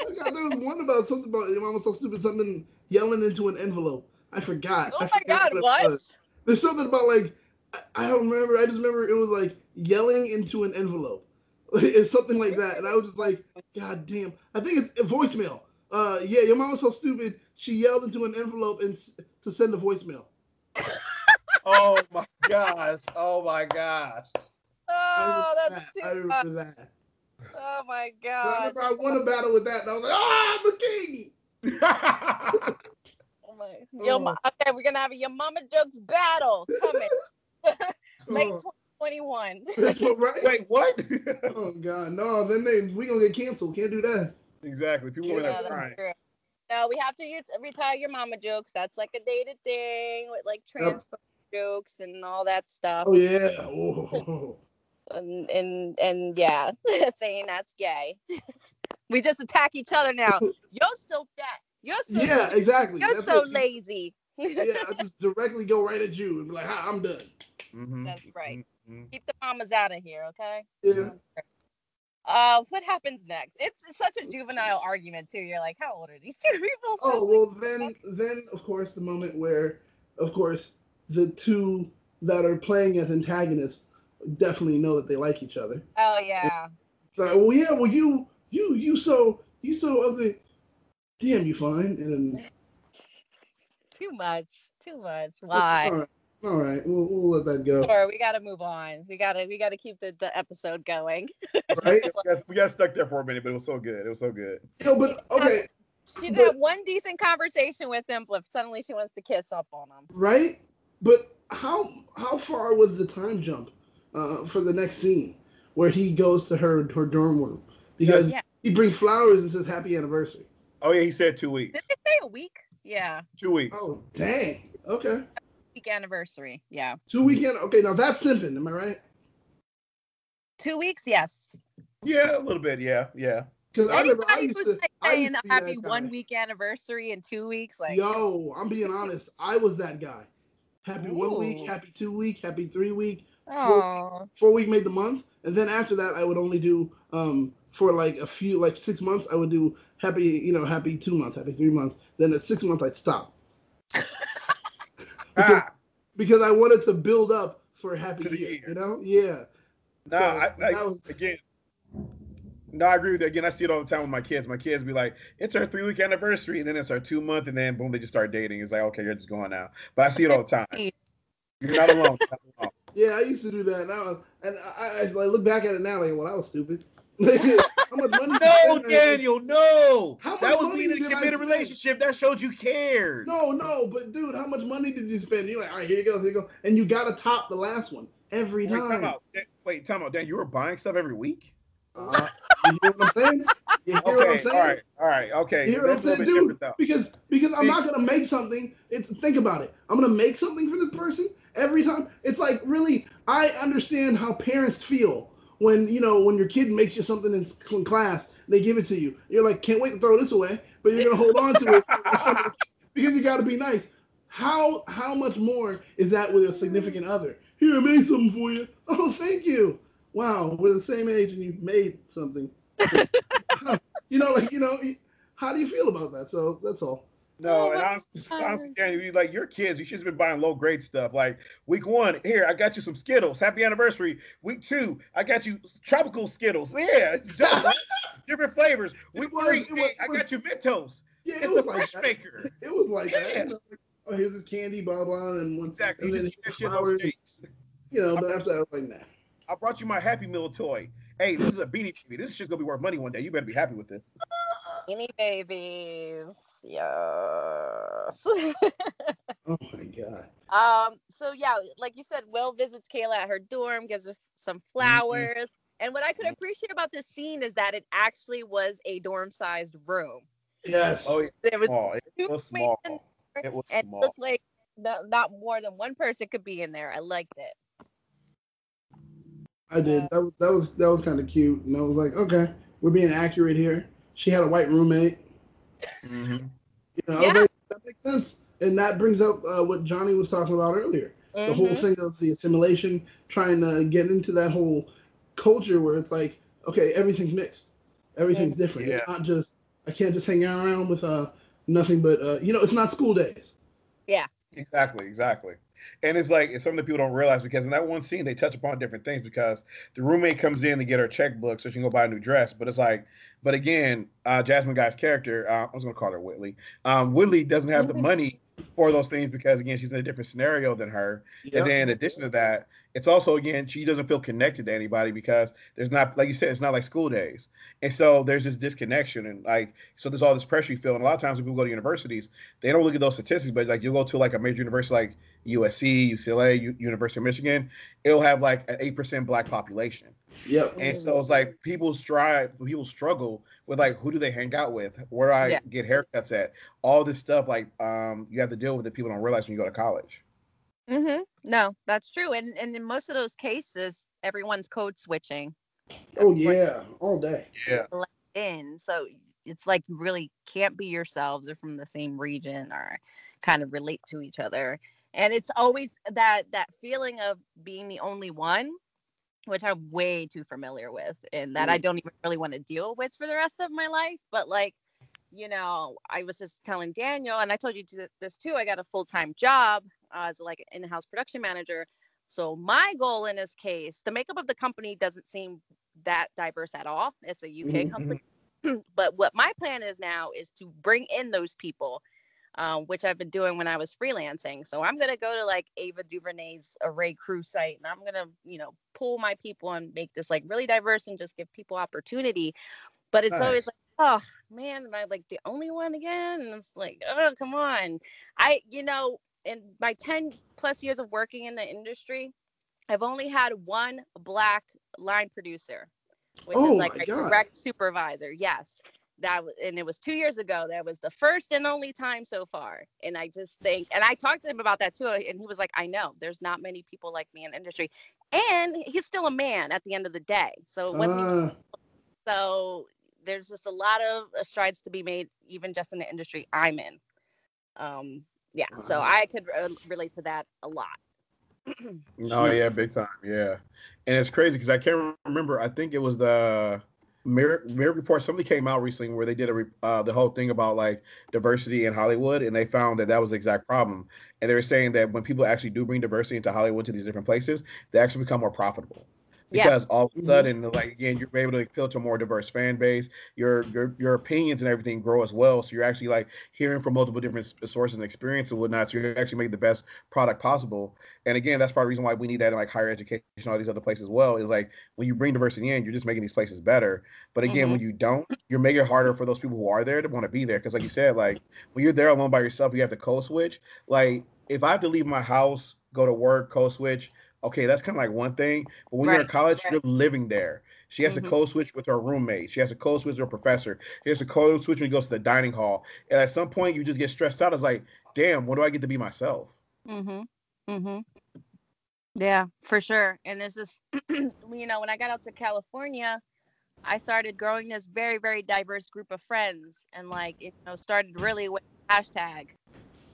forgot there was one about something about your mom was so stupid, something yelling into an envelope. I forgot. Oh I my forgot god, it what? was. There's something about like I, I don't remember. I just remember it was like yelling into an envelope. [laughs] It's something like that, and I was just like, God damn! I think it's a voicemail. Uh, yeah, your mom was so stupid. She yelled into an envelope and s- to send a voicemail. [laughs] oh my gosh. Oh my gosh. Oh, I that's that. Too remember that. Oh my But I god. remember I won a battle with that, and I was like, ah, I'm the king. [laughs] Oh my. Yo, Oh. okay, we're gonna have a your mama jokes battle coming. Late [laughs] Oh, 2021. [laughs] that's what, right? Wait, what? Oh God, no! Then they we gonna get canceled. Can't do that. exactly. People were Yeah, there that's crying. true. No, we have to use, retire your mama jokes. That's like a dated thing with like trans jokes and all that stuff. Oh yeah. Oh. [laughs] And, and and yeah, [laughs] saying that's gay. [laughs] we just attack each other now. You're so fat. You're so Yeah, exactly. you're That's so what- lazy. Yeah, I just directly go right at you and be like, "Hi, I'm done." Mhm, That's right. mhm. Keep the mamas out of here, okay? Yeah. Uh, what happens next? It's, it's such a juvenile argument too. You're like, how old are these two people? Oh well, then then of course the moment where, of course, the two that are playing as antagonists definitely know that they like each other. Oh yeah. It's like, well, yeah, well, you you you so you so ugly. Damn, you fine. And Too much. Too much. Why? all right, all right, we'll we'll let that go. Sure, we gotta move on. We gotta we gotta keep the, the episode going. Right? We got- we got stuck there for a minute, but it was so good. It was so good. No, but okay, She did But- have one decent conversation with him, but suddenly she wants to kiss up on him. right? But how how far was the time jump uh, for the next scene where he goes to her her dorm room because Yeah. he brings flowers and says happy anniversary. Oh yeah, he said two weeks. Did they say a week? Yeah, Two weeks. Oh dang. Okay. week anniversary. Yeah, Two weekend. Okay, now that's simping. Am I right? two weeks. Yes. Yeah, a little bit. Yeah, yeah. Because I remember I used to. like I used to be happy one week anniversary in two weeks, like Yo, I'm being honest. I was that guy. Happy one week, happy two week, happy three week, four week made the month, and then after that I would only do um for like a few like six months I would do happy you know happy two months, happy three months. Then at six months I'd stop [laughs] Ah, because I wanted to build up for a happy year, year. You know? Yeah. no, So, I, I, was- again. No, I agree with that. Again, I see it all the time with my kids. My kids be like, "It's our three week anniversary," and then it's our two month, and then boom, they just start dating. It's like, okay, you're just going now. But I see it all the time. You're not alone. You're not alone. Yeah, I used to do that. And I, was, and I, I, I look back at it now like, well, I was stupid. [laughs] How much money? No. Daniel, no. How much that was money being in a committed relationship. That showed you cared. No, no, but dude, how much money did you spend? You're like, all right, here you go, here you go, and you gotta top the last one every time. Wait, time. time out. Dan- Wait, time out. Dan, you were buying stuff every week? Uh, you hear what I'm saying? You hear what I'm saying? all right, all right, okay. You hear what I'm That's a little saying, dude? Because because I'm not gonna make something. It's think about it. I'm gonna make something for this person every time. It's like really, I understand how parents feel when you know when your kid makes you something in in class. They give it to you. You're like, can't wait to throw this away, but you're gonna hold on to it [laughs] because you gotta be nice. How how much more is that with a significant other? Here, I made something for you. [laughs] Oh, thank you. Wow, we're the same age and you made something. you know, like you know, how do you feel about that? So that's all. No, Oh, and my honestly, God. honestly, Daniel, you like your kids. You should have been buying low grade stuff. Like week one, here I got you some Skittles. Happy anniversary. Week two, I got you tropical Skittles. Yeah, it's dope, [laughs] right? different flavors. Week was- three, was- hey, I got you Mentos. Yeah, it was the like fresh maker. It was like that. Yeah. You know, like, oh, here's this candy, blah blah, and one Exactly. and You then just eat shit flowers, those you know. But after that, I was like, nah. I brought you my Happy Meal toy. Hey, this is a beanie baby. This shit's gonna be worth money one day. You better be happy with this. Beanie babies. Yes. [laughs] Oh my god. um. So yeah, like you said, Will visits Kayla at her dorm, gives her some flowers. And what I could appreciate about this scene is that it actually was a dorm-sized room. Yes. Oh, yeah. There was small. It was small. women It was and it looked like not, not more than one person could be in there. I liked it. I did. That was that was that was kind of cute, and I was like, okay, we're being accurate here. She had a white roommate. Mhm. You know, Yeah. like, that makes sense, and that brings up uh, what Johnny was talking about earlier. The whole Mhm. thing of the assimilation, trying to get into that whole culture where it's like, okay, everything's mixed, everything's different. It's Yeah. not just I can't just hang around with uh nothing but uh you know, it's not school days. Yeah. Exactly, exactly. And it's like it's something that people don't realize because in that one scene they touch upon different things because the roommate comes in to get her checkbook so she can go buy a new dress. But it's like, but again, uh, Jasmine Guy's character, uh, I was gonna call her Whitley. Um, Whitley doesn't have the money for those things because again she's in a different scenario than her. And then in addition to that, it's also again she doesn't feel connected to anybody because there's not like you said it's not like school days, and so there's this disconnection and like so there's all this pressure you feel. And a lot of times when people go to universities, they don't look at those statistics, but like you go to like a major university like USC, UCLA, U- University of Michigan, it'll have like an eight percent black population, Yep. and so it's like people strive, people struggle with like who do they hang out with, where do I Yeah. get haircuts at, all this stuff like um you have to deal with that people don't realize when you go to college. Mhm. No, that's true. And and in most of those cases, everyone's code switching Oh yeah, all day. Yeah. in. So it's like you really can't be yourselves or from the same region or kind of relate to each other. And it's always that that feeling of being the only one, which I'm way too familiar with and that I don't even really want to deal with for the rest of my life. But like, you know, I was just telling Daniel, and I told you to this too. I got a full time job uh, as like an in-house production manager. So my goal in this case, the makeup of the company doesn't seem that diverse at all. It's a UK Mhm. company. [clears throat] but what my plan is now is to bring in those people, um, which I've been doing when I was freelancing. So I'm gonna go to like Ava DuVernay's Array Crew site, and I'm gonna, you know, pull my people and make this like really diverse and just give people opportunity. But it's always like, oh man, am I like the only one again? And it's like, oh come on. I, you know, in my 10 plus years of working in the industry, I've only had one black line producer, which Oh is like a God. direct supervisor. Yes. That was, and it was two years ago. That was the first and only time so far. And I just think, and I talked to him about that too. And he was like, I know there's not many people like me in the industry. And he's still a man at the end of the day. So it wasn't Uh, so there's just a lot of uh, strides to be made, even just in the industry I'm in. Um, yeah, so I could uh, relate to that a lot. [clears throat] No, yeah, big time, yeah. And it's crazy because I can't remember. I think it was the Mirror, Mirror Report. Somebody came out recently where they did a re- uh, the whole thing about like diversity in Hollywood, and they found that that was the exact problem. And they were saying that when people actually do bring diversity into Hollywood to these different places, they actually become more profitable. Yeah. Because all of a Mhm. sudden, like again, you're able to appeal to a more diverse fan base. Your your your opinions and everything grow as well. So you're actually like hearing from multiple different sources and experience and whatnot. So you're actually making the best product possible. And again, that's probably the reason why we need that in like higher education, all these other places as well. Is like when you bring diversity in, you're just making these places better. But again, Mhm. when you don't, you're making it harder for those people who are there to want to be there. Because like you said, like when you're there alone by yourself, you have to code switch. Like if I have to leave my house, go to work, code switch. Okay, that's kind of like one thing. But when you're in college, right. you're living there. She has Mhm. to code switch with her roommate. She has to code switch with her professor. She has to code switch when she goes to the dining hall. And at some point, you just get stressed out. It's like, damn, when do I get to be myself? Mhm. Mhm. Yeah, for sure. And there's this, [clears throat] you know, when I got out to California, I started growing this very, very diverse group of friends, and like, you know, started really with hashtag.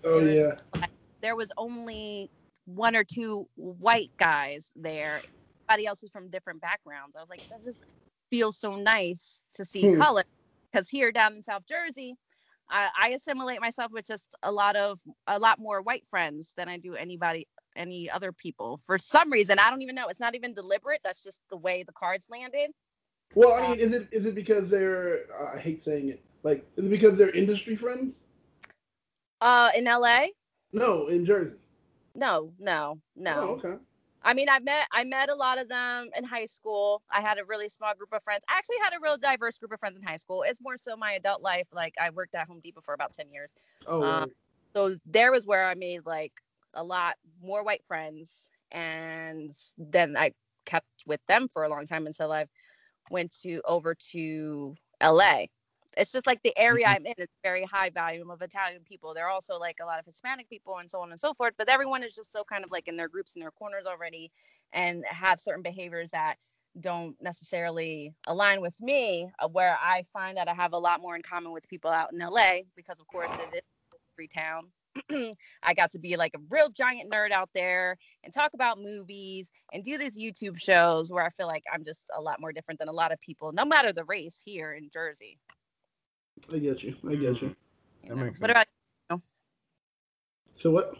oh There- yeah. There was only one or two white guys there. Everybody else was from different backgrounds. I was like, that just feels so nice to see Hmm. color. Because here down in South Jersey, I, I assimilate myself with just a lot of a lot more white friends than I do anybody any other people. For some reason, I don't even know. It's not even deliberate. That's just the way the cards landed. Well, I mean, is it is it because they're uh, I hate saying it Like, is it because they're industry friends? Uh, in LA? No, in Jersey. No, no, no. Oh, okay. I mean, I met I met a lot of them in high school. I had a really small group of friends. I actually had a real diverse group of friends in high school. It's more so my adult life. Like I worked at Home Depot for about 10 years. Oh, Um. So there was where I made like a lot more white friends and then I kept with them for a long time until I went to over to LA. It's just like the area Mhm. I'm in is very high volume of Italian people. There are also like a lot of Hispanic people and so on and so forth, but everyone is just so kind of like in their groups and their corners already and have certain behaviors that don't necessarily align with me uh, where I find that I have a lot more in common with people out in LA because of course it is a free town. [clears throat] I got to be like a real giant nerd out there and talk about movies and do these YouTube shows where I feel like I'm just a lot more different than a lot of people, no matter the race here in Jersey. I get you. I get you. you That know. makes What sense. about So what?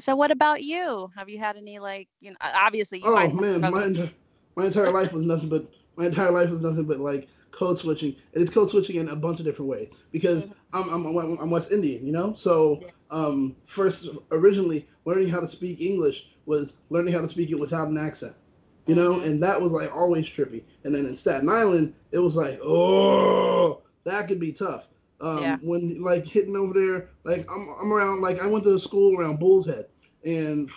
so what about you? Have you had any like you know obviously you Oh man, my entire my entire life was nothing but my entire life was nothing but like code switching, and it's code switching in a bunch of different ways because Mhm. I'm, I'm I'm I'm West Indian, you know. So um, first originally learning how to speak English was learning how to speak it without an accent, you know, Mhm. and that was like always trippy. And then in Staten Island, it was like oh that could be tough. Um, Yeah. When like hitting over there, like I'm I'm around like I went to school around Bull's Head, and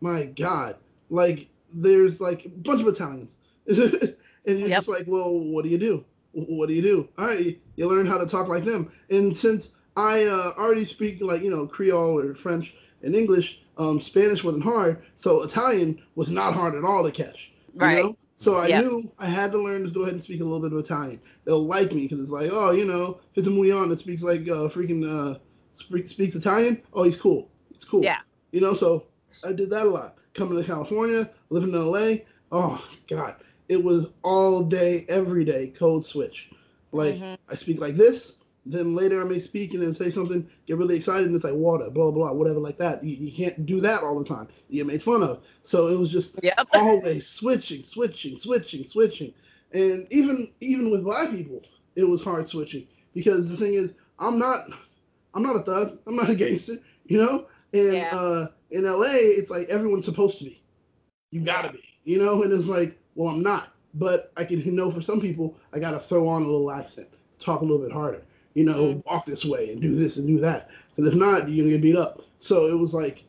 my God, like there's like a bunch of Italians, [laughs] and you're Yep. just like, well, what do you do? What do you do? All right, you learn how to talk like them. And since I uh, already speak like you know Creole or French and English, um, Spanish wasn't hard, so Italian was not hard at all to catch. you Right. know? So I Yep. knew I had to learn to go ahead and speak a little bit of Italian. They'll like me because it's like, oh, you know, here's a Muyon that speaks like uh, freaking uh, speak, speaks Italian. Oh, he's cool. It's cool. Yeah. You know, so I did that a lot. Coming to California, living in LA. Oh God, it was all day, every day code switch. Like Mhm. I speak like this, then later I may speak and then say something, get really excited, and it's like water, blah blah, whatever like that. You, you can't do that all the time. You get made fun of. So it was just Yep. [laughs] always switching, switching, switching, switching. And even even with black people, it was hard switching because the thing is, I'm not I'm not a thug. I'm not a [laughs] gangster, you know. And Yeah. uh, in LA, it's like everyone's supposed to be. You gotta be, you know. And it's like, well, I'm not. But I can you know for some people, I gotta throw on a little accent, talk a little bit harder, you know, Mhm. walk this way and do this and do that. Because if not, you're gonna get beat up. So it was like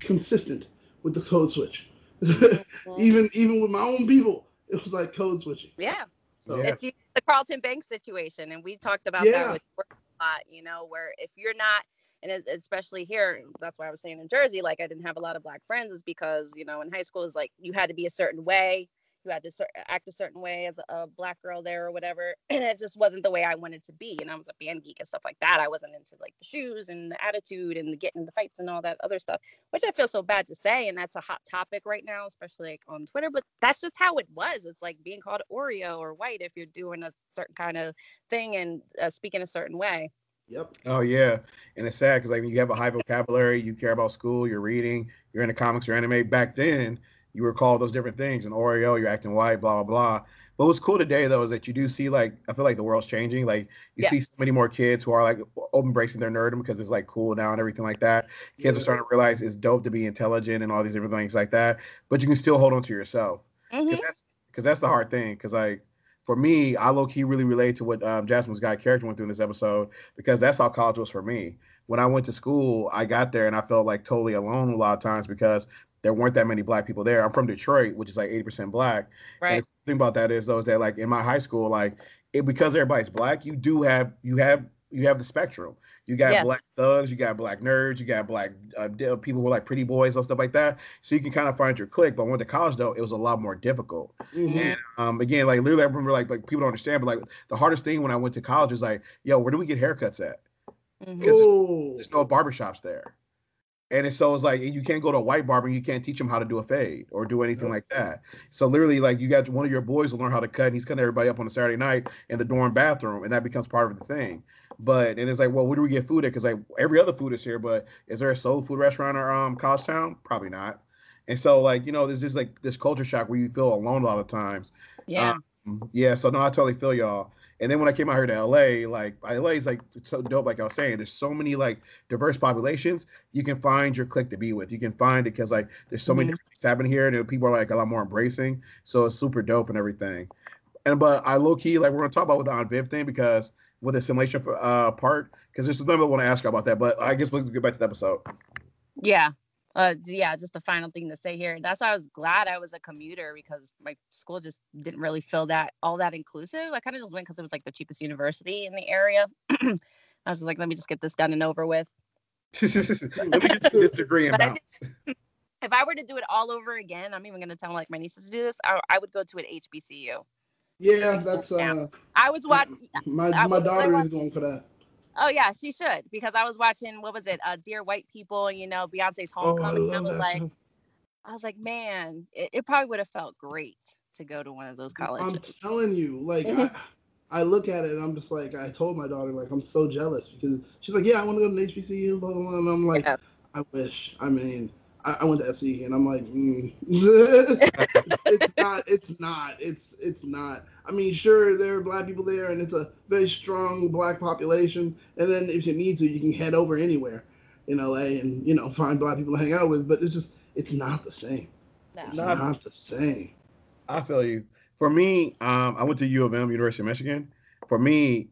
consistent with the code switch. [laughs] even even with my own people, it was like code switching. Yeah. So Yeah. It's the the Carlton Banks situation, and we talked about Yeah. that with work a lot. You know, where if you're not, and especially here, that's why I was saying in Jersey, like I didn't have a lot of black friends, is because you know in high school is like you had to be a certain way, you had to act a certain way as a black girl there or whatever, [clears throat] and it just wasn't the way I wanted to be. And I was a band geek and stuff like that. I wasn't into like the shoes and the attitude and the getting the fights and all that other stuff, which I feel so bad to say, and that's a hot topic right now, especially like on Twitter. But that's just how it was. It's like being called Oreo or white if you're doing a certain kind of thing and uh, speaking a certain way. Yep. Oh yeah, and it's sad because like when you have a high vocabulary, you care about school, you're reading, you're into comics or anime. Back then, you were called those different things. And Oreo, you're acting white, blah blah blah. But what's cool today though is that you do see like I feel like the world's changing. Like you see so many more kids who are like embracing their nerdom because it's like cool now and everything like that. Kids are starting to realize it's dope to be intelligent and all these different things like that. But you can still hold on to yourself. hmm Cause that's that's the hard thing. Because like for me, I low key really relate to what um, Jasmine's guy character went through in this episode because that's how college was for me. When I went to school, I got there and I felt like totally alone a lot of times because there weren't that many black people there. I'm from Detroit, which is like 80% black. Right. And the thing about that is though is that like in my high school, like it because everybody's black, you do have you have you have the spectrum. You got Yes. black thugs, you got black nerds, you got black uh, people who are like pretty boys and stuff like that. So you can kind of find your clique. But when I went to college though, it was a lot more difficult. Mm-hmm. And um, again, like literally, I remember like like people don't understand, but like the hardest thing when I went to college was like, yo, where do we get haircuts at? Mhm. because Oh. There's no barbershops there. And it's so it's like you can't go to a white barber and you can't teach them how to do a fade or do anything Yep. like that. So literally, like you got one of your boys will learn how to cut, and he's cutting everybody up on a Saturday night in the dorm bathroom, and that becomes part of the thing. But and it's like, well, where do we get food at? Because like every other food is here, but is there a soul food restaurant or um college town? Probably not. And so like you know, there's just like this culture shock where you feel alone a lot of times. Yeah. Um, yeah, so no, I totally feel y'all. And then when I came out here to LA, like LA is like so dope. Like I was saying, there's so many like diverse populations. You can find your clique to be with. You can find it because like there's so many Mhm. different things happening here, and people are like a lot more embracing. So it's super dope and everything. And but I low key like we're gonna talk about with the Aunt Viv thing because with the simulation uh part because there's something I want to ask you about that. But I guess we'll get back to the episode. Yeah. Uh, yeah, just the final thing to say here. That's why I was glad I was a commuter because my school just didn't really feel that all that inclusive. I kind of just went because it was like the cheapest university in the area. [clears throat] I was just like, let me just get this done and over with. [laughs] Let me just [laughs] disagree and But I. If I were to do it all over again, I'm even gonna tell like my nieces to do this. I, I would go to an HBCU. Yeah, that's uh, I was watching. my my was- daughter is going for that. Oh yeah, she should because I was watching what was it? Uh, Dear White People. You know, Beyonce's Oh, I Homecoming. I, was like. I was like, man, it, it probably would have felt great to go to one of those colleges. I'm telling you, like. [laughs] I, I look at it and I'm just like, I told my daughter like I'm so jealous because she's like, yeah, I want to go to an HBCU, blah blah blah, and I'm like, Yeah. I wish. I mean, I, I went to SC and I'm like, mm. it's, [laughs] it's not, it's not, it's it's not. I mean, sure, there are black people there and it's a very strong black population, and then if you need to, you can head over anywhere in LA and you know find black people to hang out with, but it's just it's not the same. No. It's Not- not the same. I feel you. For me, um, I went to U of M, University of Michigan. For me,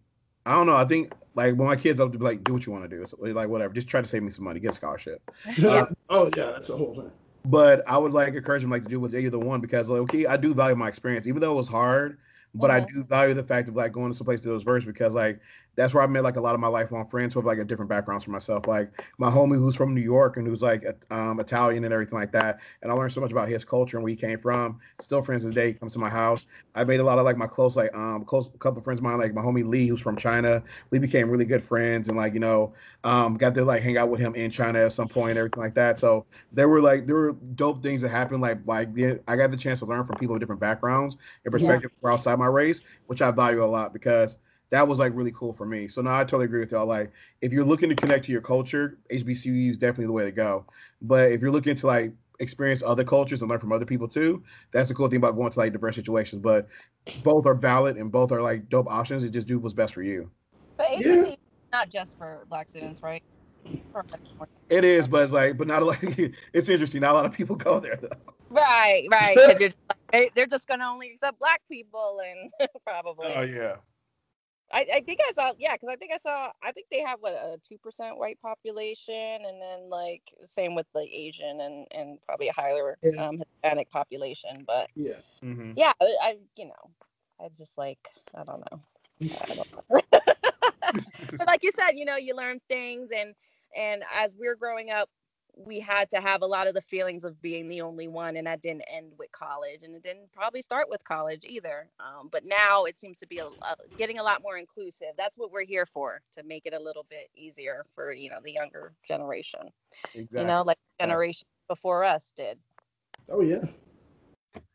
I don't know. I think like when my kids up to be like, do what you want to do. So, like whatever, just try to save me some money, get a scholarship. [laughs] Yeah. oh yeah, that's the whole thing. But I would like encourage them like to do what's either one because like okay, I do value my experience, even though it was hard. But I Mhm. do value the fact of like going to some place that was verse because like that's where I met like a lot of my lifelong friends who have like a different backgrounds for myself. Like my homie who's from New York and who's like um, Italian and everything like that. And I learned so much about his culture and where he came from. Still friends to this day. Comes to my house. I made a lot of like my close like um close couple friends of mine like my homie Lee who's from China. We became really good friends and like you know um got to like hang out with him in China at some point and everything like that. So there were like there were dope things that happened like like I got the chance to learn from people with different backgrounds and perspectives were outside my race, which I value a lot because that was like really cool for me. So now I totally agree with y'all. Like if you're looking to connect to your culture, HBCU is definitely the way to go. But if you're looking to like experience other cultures and learn from other people too, that's the cool thing about going to like diverse situations. But both are valid and both are like dope options. It just do what's best for you. But Yeah. HBCU is not just for black students, right? For much more. It is, but it's like, but not a lot. [laughs] it's interesting. Not a lot of people go there though. Right, right. [laughs] Because you're just like, they, they're just gonna only accept black people and [laughs] probably. Oh, yeah. I, I think I saw yeah, because I think I saw I think they have what a two percent white population, and then like same with the Asian and and probably a higher Yeah. um, Hispanic population. But Yeah. hmm yeah, I, I you know I just like I don't know. I don't know. [laughs] [laughs] but like you said, you know, you learn things, and and as we are growing up, we had to have a lot of the feelings of being the only one, and that didn't end with college, and it didn't probably start with college either. Um, but now it seems to be a, a, getting a lot more inclusive. That's what we're here for, to make it a little bit easier for you know the younger generation. exactly. You know, like Yeah. generation before us did. Oh yeah.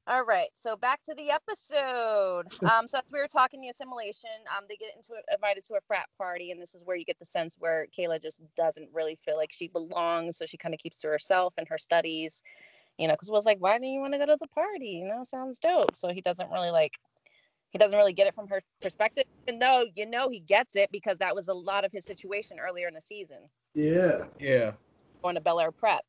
All right, so back to the episode. [laughs] Um, so as we were talking the assimilation, um, they get into invited to a frat party, and this is where you get the sense where Kayla just doesn't really feel like she belongs, so she kind of keeps to herself and her studies, you know, because it was like, why do you want to go to the party? You know, sounds dope. So he doesn't really like, he doesn't really get it from her perspective, even though you know he gets it because that was a lot of his situation earlier in the season Yeah. Yeah. going to Bel Air Prep.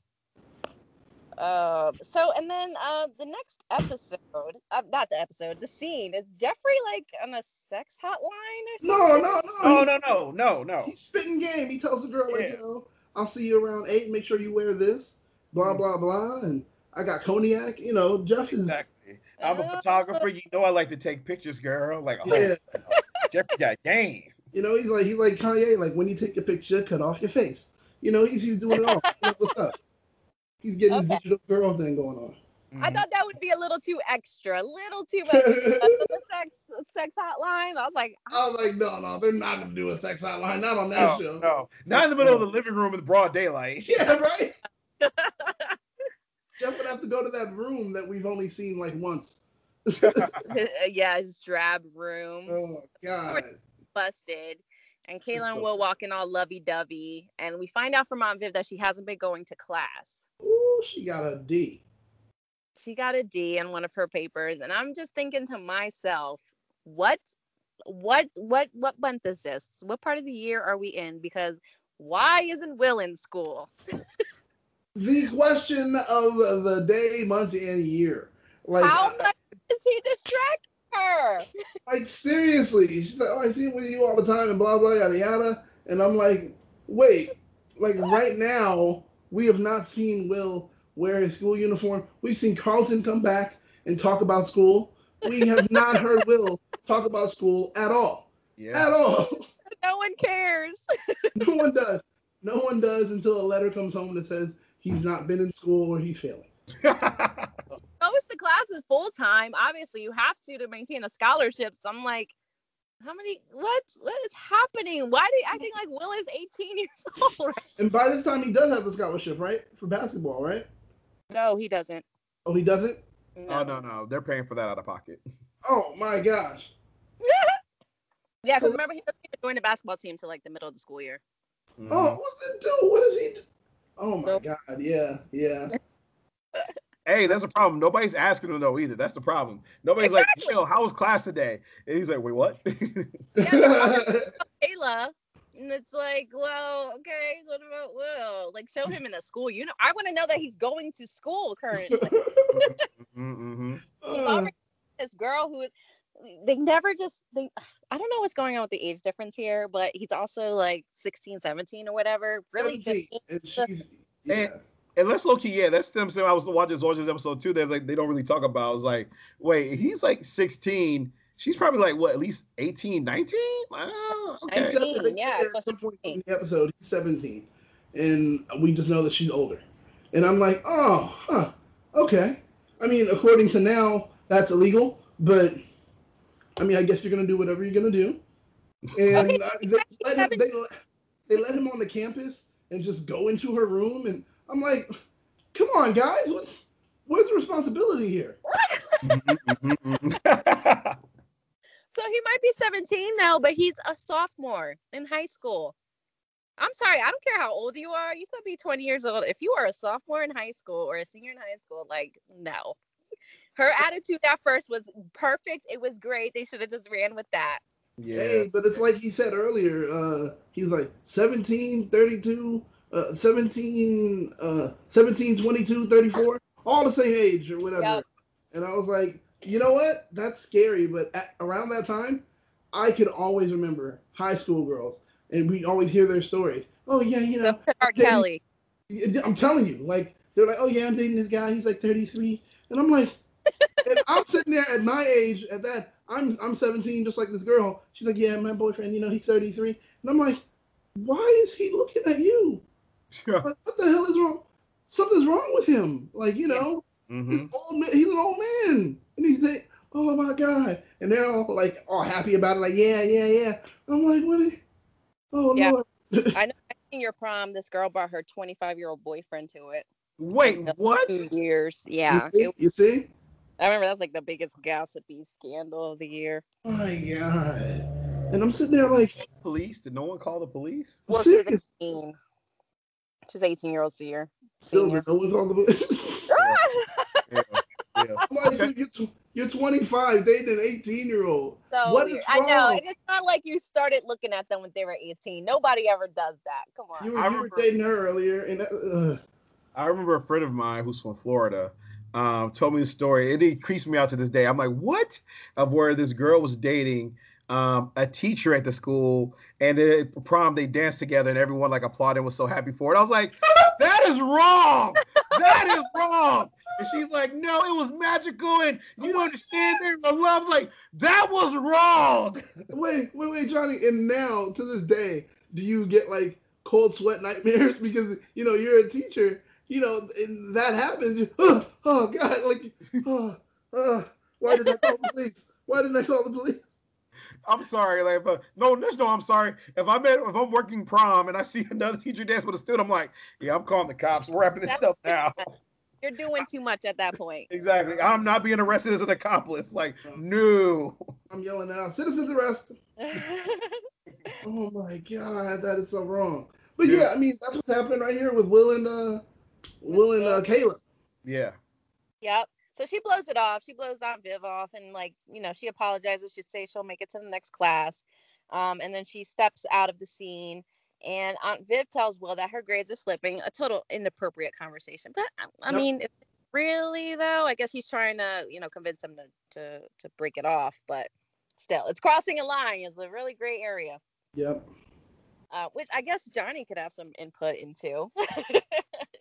Uh, so and then uh, the next episode, uh, not the episode, the scene is Jeffrey like on a sex hotline or No, something? no, no. Oh no no no no. He's spitting game. He tells the girl like, Yeah. you know, I'll see you around eight. Make sure you wear this. Blah blah blah. And I got cognac. You know, Jeff is. Exactly. I'm a photographer. You know I like to take pictures, girl. Like, oh, Yeah. Jeffrey got game. You know, he's like he's like Kanye. Like when you take a picture, cut off your face. You know, he's he's doing it all. [laughs] You know, what's up? He's getting his digital girl thing going on. I Mhm. thought that would be a little too extra, a little too much. the [laughs] sex sex hotline. I was like, I was like, no, no, they're not gonna do a sex hotline. Not on that no, show. no, not in the middle of the living room in broad daylight. [laughs] Yeah, right. [laughs] Jeff would have to go to that room that we've only seen like once. yeah, his drab room. Oh God. busted. And Kaylin so will walk in all lovey dovey. And we find out from Aunt Viv that she hasn't been going to class. Ooh, she got a D. She got a D in one of her papers. And I'm just thinking to myself, what what what what month is this? What part of the year are we in? Because why isn't Will in school? [laughs] The question of the day, month, and year. Like, How much does he distract her? [laughs] like seriously, she's like, oh, I see him with you all the time and blah blah yada yada. And I'm like, wait, like right now, we have not seen Will wear his school uniform. We've seen Carlton come back and talk about school. We have not heard [laughs] Will talk about school at all. Yeah. At all. No one cares. [laughs] No one does. No one does until a letter comes home that says he's not been in school or he's failing. [laughs] Goes to classes full time. Obviously, you have to to maintain a scholarship. So I'm like, how many? What? What is happening? Why are they acting like Will is 18 years old? And by this time, he does have the scholarship, right? For basketball, right? No, he doesn't. Oh, he doesn't? oh no, no, they're paying for that out of pocket. Oh my gosh. [laughs] yeah, because So- remember he doesn't even join the basketball team till like the middle of the school year. Mhm. Oh, what's it do? What is he? Do? Oh my Nope. God! Yeah, yeah. [laughs] Hey, that's a problem. Nobody's asking him though either. That's the problem. Nobody's Exactly. like, "Yo, how was class today?" And he's like, "Wait, what?" [laughs] Kayla. And it's like, well, okay, what about Will? Like, show him in the school. You know, I want to know that he's going to school currently. [laughs] mm-hmm. He's this girl who is they never just they I don't know what's going on with the age difference here, but he's also like 16, 17 or whatever. Really just and she's yeah. And- And let's low key, yeah, that's them saying I was watching Zorge's episode too. There's like they don't really talk about. I was like, wait, he's like 16. She's probably like what, at least 18, 19? Oh, okay. He said that they 17, yeah, said at some point in the episode he's 17, and we just know that she's older. And I'm like, oh, huh, okay. I mean, according to now, that's illegal, but I mean, I guess you're gonna do whatever you're gonna do. And Okay, uh, they, let him, they, they let him on the campus and just go into her room, and I'm like, come on, guys, what's where's the responsibility here? [laughs] So he might be 17 now, but he's a sophomore in high school. I'm sorry, I don't care how old you are. You could be 20 years old. If you are a sophomore in high school or a senior in high school, like, no. Her attitude at first was perfect. It was great. They should have just ran with that. yeah. Hey, but it's like he said earlier. Uh, he was like 17, 32, uh, 17, uh, 17, 22, 34, all the same age or whatever. Yep. And I was like, you know what? That's scary. But at, around that time, I could always remember high school girls, and we'd always hear their stories. Oh yeah, you know, R. Kelly. I'm telling you, like they're like, oh yeah, I'm dating this guy. He's like 33, and I'm like, and I'm sitting there at my age, at that, I'm I'm 17, just like this girl. She's like, yeah, my boyfriend, you know, he's 33, and I'm like, why is he looking at you? Like, what the hell is wrong? Something's wrong with him. Like, you know, Mhm. he's old. He's an old man, and he's like, oh my god, and they're all like, all happy about it, like, yeah, yeah, yeah. I'm like, what? Is, oh Yeah. lord. I know in your prom, this girl brought her 25 year old boyfriend to it. Wait, what? Two years. Yeah. You see? It- you see? I remember that's like the biggest gossipy scandal of the year. Oh my god. And I'm sitting there like, Police? Did no one call the police? Well, she's serious. 18. She's 18 year old senior. Still, Silver, no one called the police. [laughs] Yeah. yeah. Like, dude, you're, tw- you're 25, dating an 18 year old. so What weird. is I know. and It's not like you started looking at them when they were 18. Nobody ever does that. Come on. You were, I you were remember- dating her earlier, and uh, I remember a friend of mine who's from Florida um, told me a story. It creeps me out to this day. I'm like, what? Of where this girl was dating um, a teacher at the school, and at prom they danced together, and everyone like applauded and was so happy for it. I was like, that is wrong. That is wrong. And she's like, no, it was magical, and you don't understand. There, my love's like, that was wrong. wait, wait, wait, Johnny. And now, to this day, do you get like cold sweat nightmares [laughs] because you know you're a teacher? You know, and that happens. Oh, oh God, like, oh, oh, why did I call the police? Why didn't I call the police? I'm sorry, like, if, uh, no, there's no, I'm sorry. If I'm at, if I'm working prom and I see [laughs] another teacher dance with a student, I'm like, yeah, I'm calling the cops. We're wrapping this That's- up [laughs] now. You're doing too much at that point. exactly. I'm not being arrested as an accomplice. Like, no. I'm yelling out, citizens arrest. [laughs] Oh my God, that is so wrong. But yeah, Yeah. I mean that's what's happening right here with Will and uh, Will and uh, Caleb. Yeah. Yep. So she blows it off. She blows Aunt Viv off, and like you know, she apologizes. She says she'll make it to the next class, um, and then she steps out of the scene. And Aunt Viv tells Will that her grades are slipping. A total inappropriate conversation, but I, I Yep. mean, if- really though, I guess he's trying to you know convince him to to to break it off, but still, it's crossing a line. It's a really gray area Yep. uh, which I guess Johnny could have some input into. [laughs]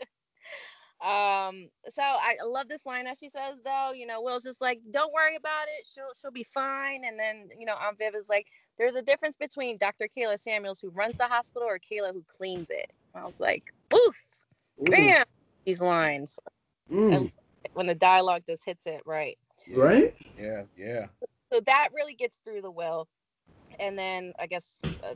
um, so I I love this line that she says though. You know, Will's just like, "Don't worry about it. She'll she'll be fine." And then you know, Aunt Viv is like, "There's a difference between Dr. Kayla Samuels who runs the hospital or Kayla who cleans it." I was like, "Oof, Ooh. bam!" These lines Mm. when the dialogue just hits it right. Right? Yeah, yeah. so that really gets through the will and then i guess uh,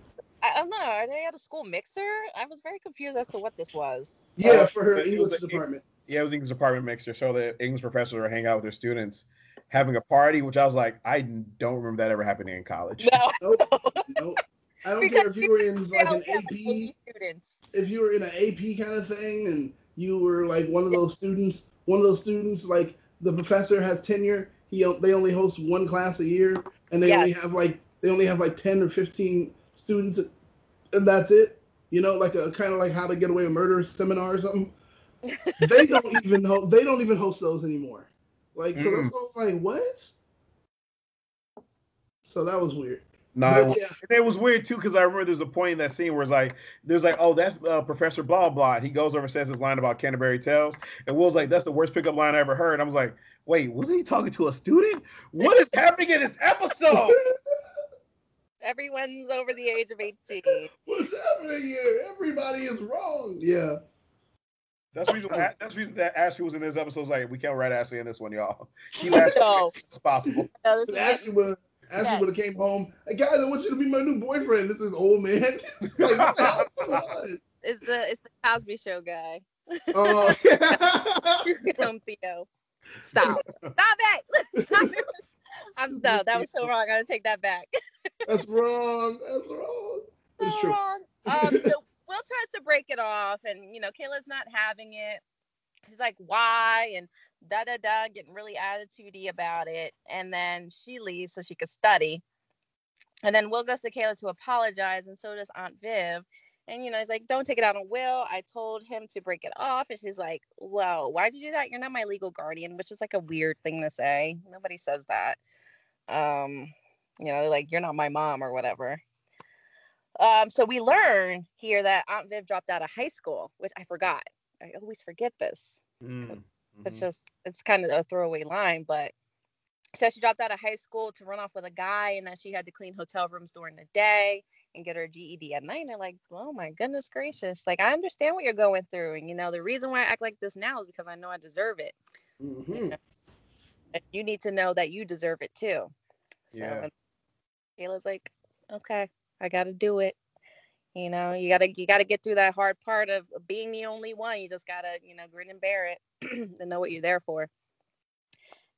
I, I don't know are they at a school mixer i was very confused as to what this was Yeah, Uh, for her it was English department. Yeah, it was English department mixer. So the English professors would hang out with their students, having a party, which I was like, I don't remember that ever happening in college. no [laughs] Nope. nope. I don't care if you were in like an AP, students if you were in an AP kind of thing, and you were like one of those students, one of those students like the professor has tenure. He they only host one class a year, and they only have like they only have like ten or fifteen students, and that's it. You know, like a kind of like how to get away with murder seminar or something. [laughs] they don't even ho- they don't even host those anymore. Like so, that's Mm. I was like, what? So that was weird. No, But it, was- yeah, and it was weird too because I remember there's a point in that scene where it's like, there's like, oh, that's uh, Professor blah blah. He goes over and says his line about Canterbury Tales, and Will's like, that's the worst pickup line I ever heard. I was like, wait, wasn't he talking to a student? What is happening in this episode? [laughs] everyone's over the age of [laughs] 18 What's happening here? Everybody is wrong. Yeah. That's the reason. That's the reason that Ashley was in this episode. Was like, we can't write Ashley in this one, y'all. She laughed No. as possible. [laughs] No, this But is- Ashley would Ashley Yeah. would have came home. Hey guys, I want you to be my new boyfriend. This is old man. [laughs] like what the hell's going it's the it's the cosby show guy Oh. Tom Theo. stop stop it Stop it. I'm no that was so wrong i'm gonna take that back [laughs] That's wrong. That's wrong. It's so true. wrong. Um, so Will tries to break it off, and you know, Kayla's not having it. She's like, "Why?" and da da da, getting really attitudey about it. And then she leaves so she could study. And then Will goes to Kayla to apologize, and so does Aunt Viv. And you know, he's like, "Don't take it out on Will. I told him to break it off." And she's like, "Well, why'd you do that? You're not my legal guardian," which is like a weird thing to say. Nobody says that. Um, you know, like you're not my mom or whatever. Um, so we learn here that Aunt Viv dropped out of high school, which I forgot. I always forget this. Mm, It's mhm. just it's kind of a throwaway line, but says she dropped out of high school to run off with a guy, and that she had to clean hotel rooms during the day and get her GED at night. And they're like, oh my goodness gracious! Like I understand what you're going through, and you know the reason why I act like this now is because I know I deserve it. hmm And you need to know that you deserve it too. So Yeah. and Kayla's like, okay, I gotta do it. You know, you gotta you gotta get through that hard part of being the only one. You just gotta, you know, grin and bear it [clears throat] and know what you're there for.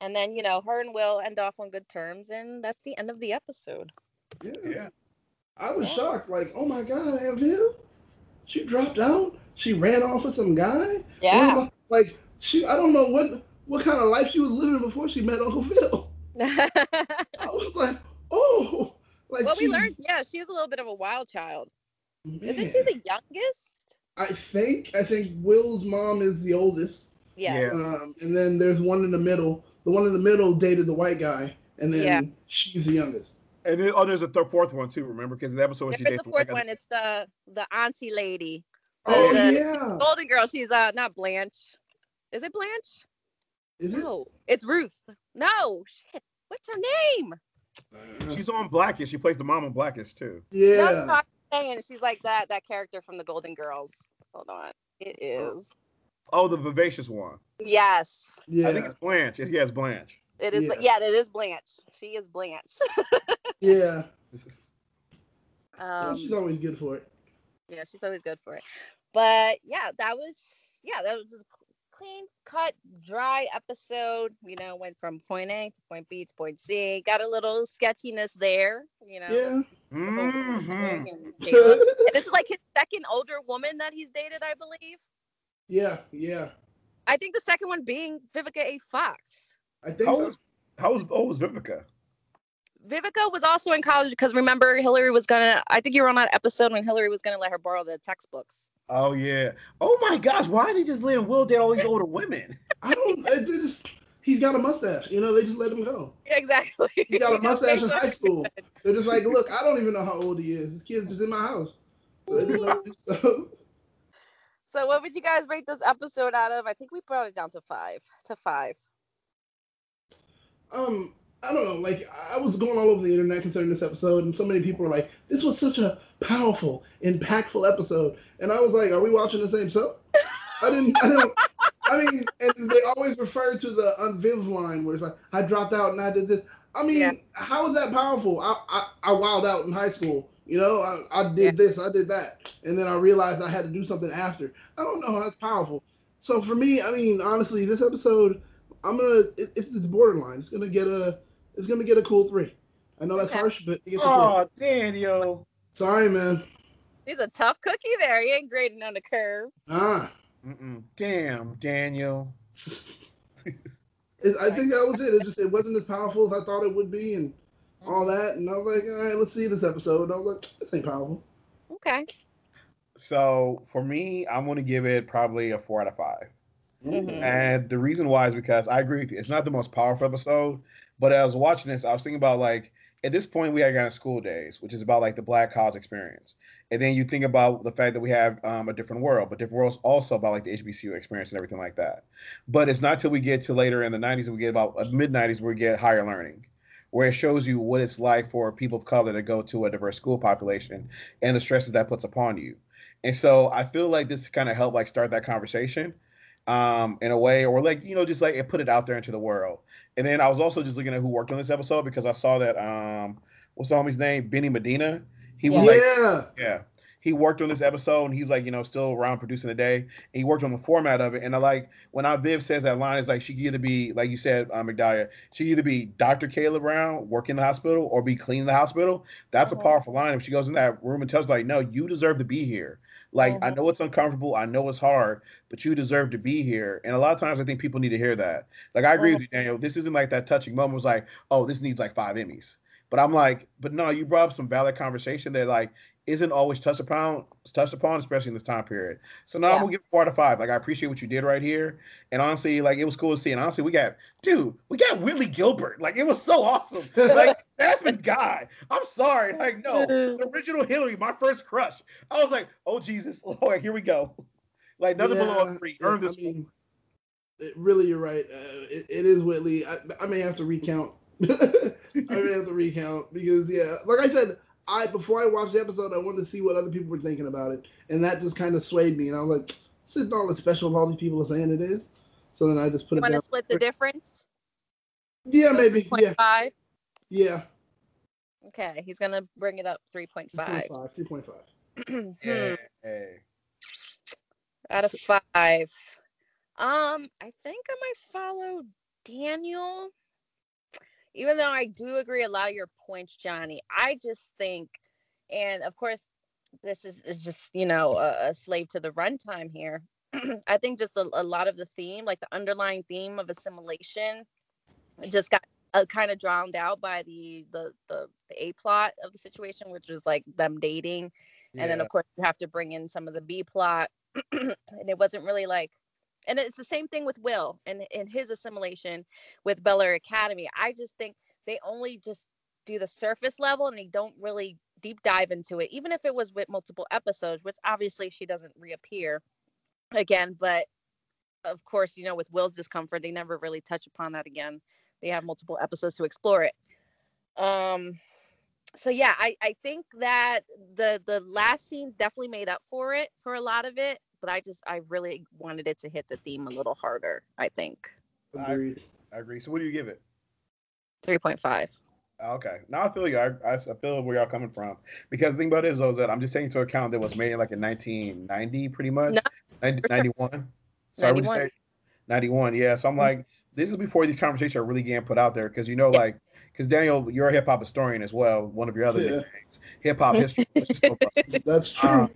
And then, you know, her and Will end off on good terms, and that's the end of the episode. Yeah. Yeah. I was Yeah. shocked. Like, oh my God, Aunt Viv, she dropped out. She ran off with some guy. Yeah. Like she, I don't know what what kind of life she was living before she met Uncle Phil. [laughs] I was like, oh, like well, she, we learned, yeah, she's a little bit of a wild child. Isn't she the youngest? I think I think Will's mom is the oldest. Yeah. Yeah. Um, and then there's one in the middle. The one in the middle dated the white guy, and then Yeah. she's the youngest. And then, oh, there's a third, fourth one too. Remember, because in the episode when she There's dates the the fourth guy- one. It's the the auntie lady. Oh the- yeah, Golden Girl. She's uh not Blanche. Is it Blanche? Is it? No, it's Ruth. No, shit. What's her name? She's on Blackish. She plays the mom on Blackish too. No, Yeah. no, I'm saying she's like that that character from the Golden Girls. Hold on. It is. Oh. Oh, the vivacious one. Yes. Yeah. I think it's Blanche. Yes, yes, Blanche. It is. Yeah. Yeah. it is Blanche. She is Blanche. [laughs] yeah. um, she's always good for it. yeah, she's always good for it. But yeah, that was yeah, that was a clean cut, dry episode. You know, went from point A to point B to point C. Got a little sketchiness there. You know. Yeah. Mhm. And And [laughs] it's like his second older woman that he's dated, I believe. yeah. Yeah. I think the second one being Vivica A. Fox. I think How so. was how was oh was Vivica? Vivica was also in college because remember Hillary was gonna. I think you were on that episode when Hillary was gonna let her borrow the textbooks. Oh yeah. Oh my gosh, why did they just let Will date all these older women? I don't. They just. He's got a mustache. You know, they just let him go. Exactly. He got a [laughs] mustache in high school. They're just like, look, I don't even know how old he is. This kid's just in my house. So they just let him do stuff. [laughs] So what would you guys rate this episode out of? I think we brought it down to five. To five. um, I don't know. Like, I was going all over the internet concerning this episode, and so many people were like, "This was such a powerful, impactful episode," and I was like, "Are we watching the same show?" I didn't. I don't. I mean, and they always refer to the Aunt Viv line where it's like, "I dropped out and I did this." I mean, Yeah. how is that powerful? I, I I wowed out in high school. You know, I, I did Yeah. this, I did that, and then I realized I had to do something after. I don't know that's powerful. So for me, I mean, honestly, this episode, I'm gonna it, it's it's borderline. It's gonna get a it's gonna get a cool three. I know that's Okay. harsh, but it gets a three. Oh, Daniel. Sorry, man. He's a tough cookie there. He ain't grading on the curve. Ah, Mm-mm. Damn, Daniel. I think that was it. It just it wasn't as powerful as I thought it would be, and all that. And I was like, all right, let's see this episode. And I was like, this ain't powerful. Okay. So for me, I'm gonna give it probably a four out of five. Mhm. And the reason why is because I agree with you. It's not the most powerful episode, but as I was watching this, I was thinking about like at this point we had kind of School Daze, which is about like the black college experience. And then you think about the fact that we have um, a different world, but different worlds also about like the HBCU experience and everything like that. But it's not till we get to later in the 90s we get about uh, mid 90s where we get higher learning, where it shows you what it's like for people of color to go to a diverse school population and the stresses that puts upon you. And so I feel like this kind of helped like start that conversation um, in a way, or like you know, just like it put it out there into the world. And then I was also just looking at who worked on this episode because I saw that um, what's the homie's name, Benny Medina. He was Yeah. like, yeah. he worked on this episode, and he's like, you know, still around producing the day. And he worked on the format of it, and I like when Aunt Viv says that line, it's like she could either be, like you said, uh, Migdalia, she could either be Dr. Kayla Brown working in the hospital or be cleaning the hospital. That's Mhm. a powerful line. If she goes in that room and tells like, no, you deserve to be here. Like I Mhm. know it's uncomfortable, I know it's hard, but you deserve to be here. And a lot of times I think people need to hear that. Like I agree with you, Daniel. This isn't like that touching moment. Was like, oh, this needs like five Emmys. But I'm like, but no, you brought up some valid conversation that like isn't always touched upon, touched upon, especially in this time period. So now I'm gonna give four out of five. Like I appreciate what you did right here, and honestly, like it was cool to see. And honestly, we got, dude, we got Whitley Gilbert. Like it was so awesome. [laughs] Like Jasmine Guy. I'm sorry, like no, [laughs] the original Hillary, my first crush. I was like, oh Jesus, Lord, here we go. Like nothing below a three. Earn this. I mean, it, really, you're right. Uh, it, it is Whitley. I, I may have to recount. [laughs] I may have to recount because yeah, like I said, I before I watched the episode, I wanted to see what other people were thinking about it, and that just kind of swayed me. And I was like, this isn't all as special as all these people are saying it is. So then I just put You it want down. to split the difference? Yeah, maybe. Yeah, 3.5? yeah. Okay, he's gonna bring it up 3.5. 3.5. 3.5. Yeah. [clears throat] Hmm, out of five. Um, I think I might follow Daniel. Even though I do agree a lot of your points, Johnny, I just think, and of course, this is, is just you know a, a slave to the runtime here. [clears throat] I think just a, a lot of the theme, like the underlying theme of assimilation, just got uh, kind of drowned out by the the the, the a plot of the situation, which was like them dating and then of course you have to bring in some of the B plot, [clears throat] and it wasn't really like, and it's the same thing with Will and and his assimilation with Bel Air Academy. I just think they only just do the surface level and they don't really deep dive into it, even if it was with multiple episodes, which obviously she doesn't reappear again, but of course, you know, with Will's discomfort, they never really touch upon that again. They have multiple episodes to explore it. Um, so yeah, I, I think that the the last scene definitely made up for it for a lot of it, but I just I really wanted it to hit the theme a little harder. I think I- Agreed. I agree. So what do you give it? three point five. Okay. Now I feel you. I, I, I feel where y'all coming from. Because the thing about it is, though, is that I'm just taking into account that it was made in like in 1990, pretty much. No, 90, for sure. 91. Sorry, what you 91. say? 91. Yeah. So I'm like, this is before these conversations are really getting put out there. Because, you know, Yeah. like, because Daniel, you're a hip hop historian as well. One of your other Yeah. Hip hop history. which is so fun. That's true. Um,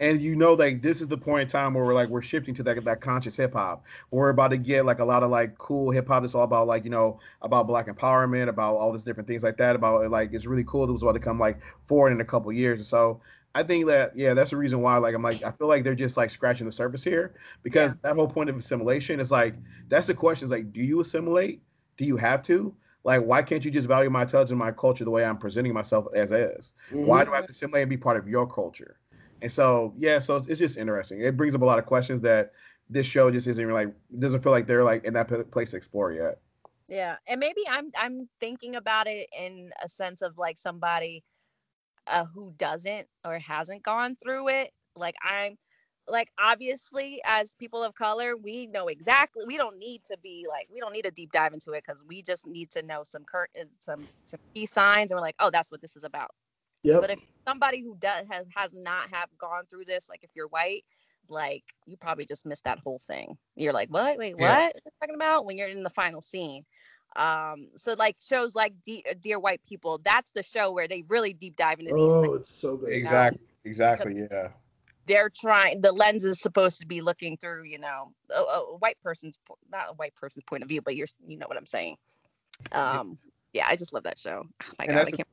and you know like this is the point in time where we're like we're shifting to that that conscious hip hop. We're about to get like a lot of like cool hip hop that's all about like you know about black empowerment, about all these different things like that. About like it's really cool. That was about to come like forward in a couple years. And so I think that yeah, that's the reason why like I'm like I feel like they're just like scratching the surface here because that whole point of assimilation is like that's the question is like do you assimilate? Do you have to? Like why can't you just value my intelligence and my culture the way I'm presenting myself as is? Why do I have to assimilate and be part of your culture? And so yeah, so it's, just interesting. It brings up a lot of questions that this show just isn't like doesn't feel like they're like in that place to explore yet. Yeah, and maybe I'm I'm thinking about it in a sense of like somebody uh, who doesn't or hasn't gone through it. Like I'm like obviously as people of color, we know exactly. We don't need to be like we don't need a deep dive into it because we just need to know some cur- uh, some some key signs and we're like, oh, that's what this is about. Yep. But if somebody who does has has not have gone through this, like if you're white, like you probably just missed that whole thing. You're like, what? Wait, what? Yeah. What are you talking about? When you're in the final scene. Um, so like shows like De- uh, Dear White People, that's the show where they really deep dive into these Oh, things. it's so good. Exactly. Exactly. Yeah. They're trying. The lens is supposed to be looking through, you know, a, a white person's not a white person's point of view, but you're, you know what I'm saying. Um, yeah, I just love that show. Oh my And god, I can't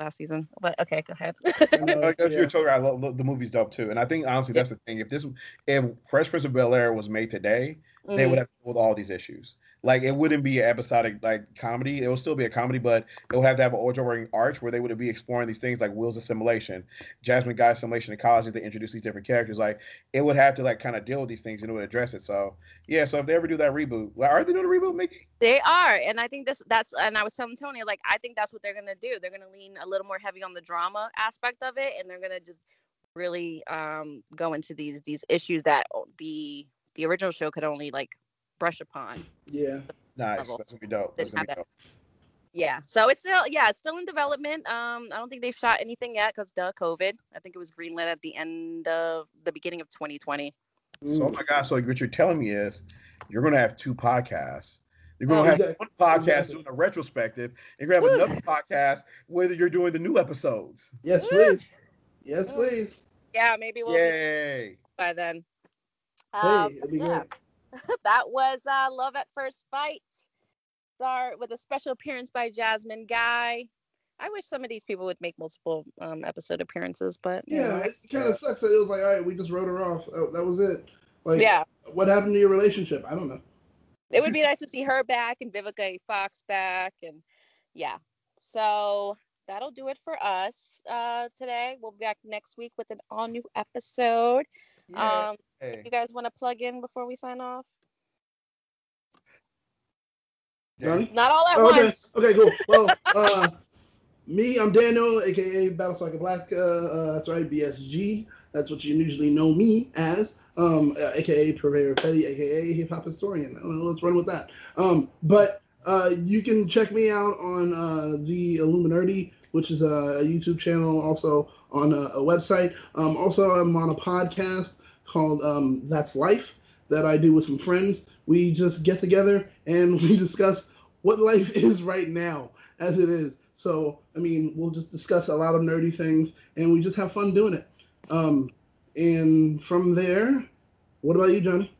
last season. But okay, go ahead. know, Like, yeah. you're totally right. I love, love- the movie's dope too, and I think honestly that's the thing. If this, if Fresh Prince of Bel Air was made today, they Mhm. would have to with all these issues. Like it wouldn't be an episodic like comedy. It will still be a comedy, but it will have to have an overarching arch where they would be exploring these things like Will's assimilation, Jasmine Guy's assimilation in college. They introduce these different characters, like it would have to like kind of deal with these things and it would address it. So yeah. So if they ever do that reboot, like, are they doing a reboot, Miggy? They are, and I think this that's and I was telling Tony like I think that's what they're gonna do. They're gonna lean a little more heavy on the drama aspect of it, and they're gonna just really um go into these these issues that the the original show could only like brush upon. Yeah. Nice. Level. That's gonna be dope. That's gonna be have dope. Yeah, so it's still yeah it's still in development. Um, I don't think they've shot anything yet because duh COVID. I think it was greenlit at the end of the beginning of 2020. So, oh my God. So what you're telling me is you're gonna have two podcasts. You're gonna Oh, have exactly. one podcast Exactly. doing a retrospective. And you're gonna have another podcast whether you're doing the new episodes. Yes, please. Yes, please. Yeah, maybe we'll be Yay! by then. Hey, Um, it'd be yeah. great. [laughs] that was uh, Love at First Fight. Start with a special appearance by Jasmine Guy. I wish some of these people would make multiple um, episode appearances, but Yeah, know, it kind of sucks that it was like, all right, we just wrote her off. Oh, that was it. Like, yeah, what happened to your relationship? I don't know. it would be nice to see her back and Vivica. Fox back, and yeah. So that'll do it for us uh, today. We'll be back next week with an all new episode. Um, Yay. you guys want to plug in before we sign off? Johnny? Not all at Oh, okay. once. Okay, cool. Well, uh, me, I'm Daniel, aka Battlestar Galactica. Uh, that's right, BSG. That's what you usually know me as. Um, uh, aka Purveyor Petty, aka Hip Hop Historian. I know, let's run with that. Um, but uh, you can check me out on uh, the Illuminerdi, which is a YouTube channel, also on a, a website. Um, also, I'm on a podcast called um, That's Life that I do with some friends. We just get together and [laughs] we discuss what life [laughs] is right now as it is. So, I mean, we'll just discuss a lot of nerdy things and we just have fun doing it. Um, and from there, what about you, Johnny?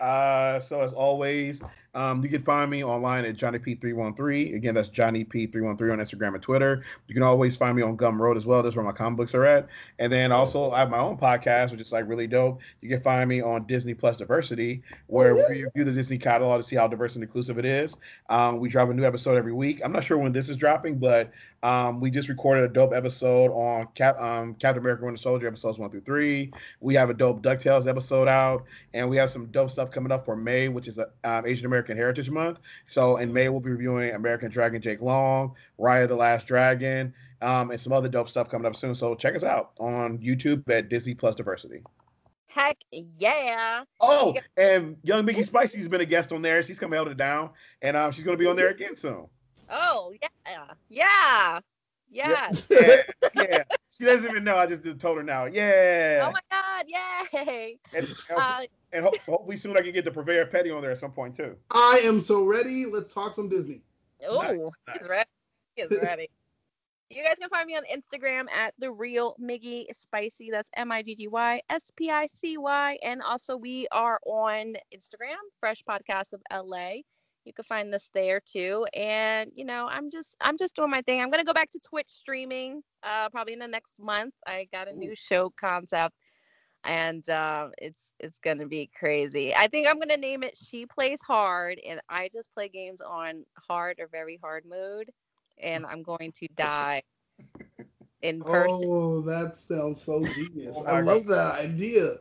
Uh, so as always, um, you can find me online at Johnny P313. Again, that's Johnny P313 on Instagram and Twitter. You can always find me on Gumroad as well. That's where my comic books are at. And then also I have my own podcast, which is like really dope. You can find me on Disney Plus Diversity, where yeah. we review the Disney catalog to see how diverse and inclusive it is. Um, we drop a new episode every week. I'm not sure when this is dropping, but um, we just recorded a dope episode on Cap, um, Captain America: Winter Soldier episodes one through three. We have a dope Ducktales episode out, and we have some dope stuff coming up for May, which is a, um, Asian American Heritage Month. So in May we'll be reviewing American Dragon Jake Long, Raya the Last Dragon, um, and some other dope stuff coming up soon. So check us out on YouTube at Disney Plus Diversity. Heck yeah. Oh, and Young Miggy Spicy's been a guest on there. She's come held it down, and um, she's gonna be on there again soon. Oh yeah. Yeah. Yeah. Yeah, [laughs] yeah. She doesn't even know. I just told her now. Yeah. Oh my God. Yay. and Uh, and ho- hopefully soon I can get the Purveyor Petty on there at some point too. I am so ready. Let's talk some Disney. oh, nice. he's ready. He's ready. You guys can find me on Instagram at the real Miggy Spicy. That's M I G G Y S P I C Y. And also we are on Instagram, Fresh Podcast of LA. You can find this there too. And you know, I'm just I'm just doing my thing. I'm gonna go back to Twitch streaming uh probably in the next month. I got a new show concept and uh, it's it's gonna be crazy. I think I'm gonna name it She Plays Hard and I just play games on hard or very hard mode and I'm going to die in person. Oh, that sounds so genius. [laughs] I love that idea.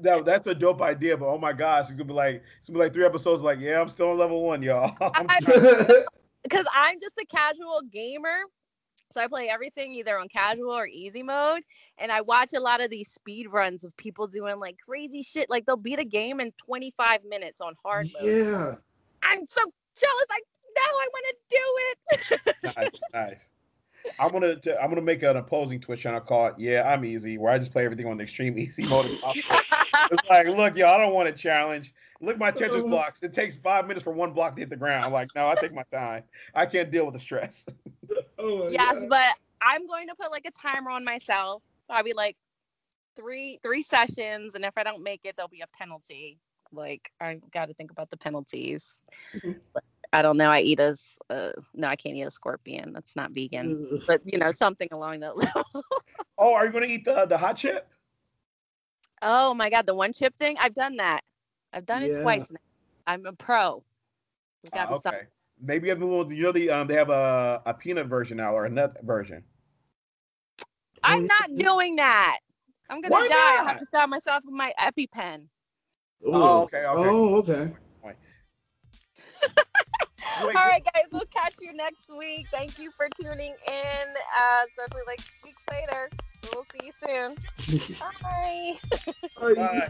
That, that's a dope idea, but oh my gosh, it's gonna be like it's gonna be like three episodes. Like, yeah, I'm still on level one, y'all. [laughs] I'm I- trying- [laughs] because I'm just a casual gamer. So I play everything either on casual or easy mode. And I watch a lot of these speed runs of people doing like crazy shit. Like they'll beat a game in 25 minutes on hard mode. yeah. I'm so jealous. I know I want to do it. [laughs] nice, nice. I'm gonna t- I'm gonna make an opposing Twitch channel called Yeah I'm Easy, where I just play everything on the extreme [laughs] easy mode. it's like, look, y'all, I don't want a challenge. Look, at my Tetris blocks. It takes five minutes for one block to hit the ground. I'm like, no, I take my time. I can't deal with the stress. [laughs] Oh yes, God. but I'm going to put like a timer on myself. Probably like three three sessions, and if I don't make it, there'll be a penalty. Like I got to think about the penalties. Mhm. But I don't know. I eat a s- uh, no, I can't eat a scorpion. That's not vegan. Ugh. But you know, something along that [laughs] level. Oh, are you gonna eat the the hot chip? oh my god, the one chip thing. I've done that. I've done it twice now. I'm a pro. We've got Ah, to stop. okay. Maybe you have the you know the um they have a a peanut version now or a nut version. I'm not doing that. I'm gonna Why die. I not? have to stab myself with my EpiPen. Oh, okay, okay. Oh, okay. All right, guys, we'll catch you next week. Thank you for tuning in. Uh, especially like weeks later. We'll see you soon. [laughs] Bye. Bye. Bye.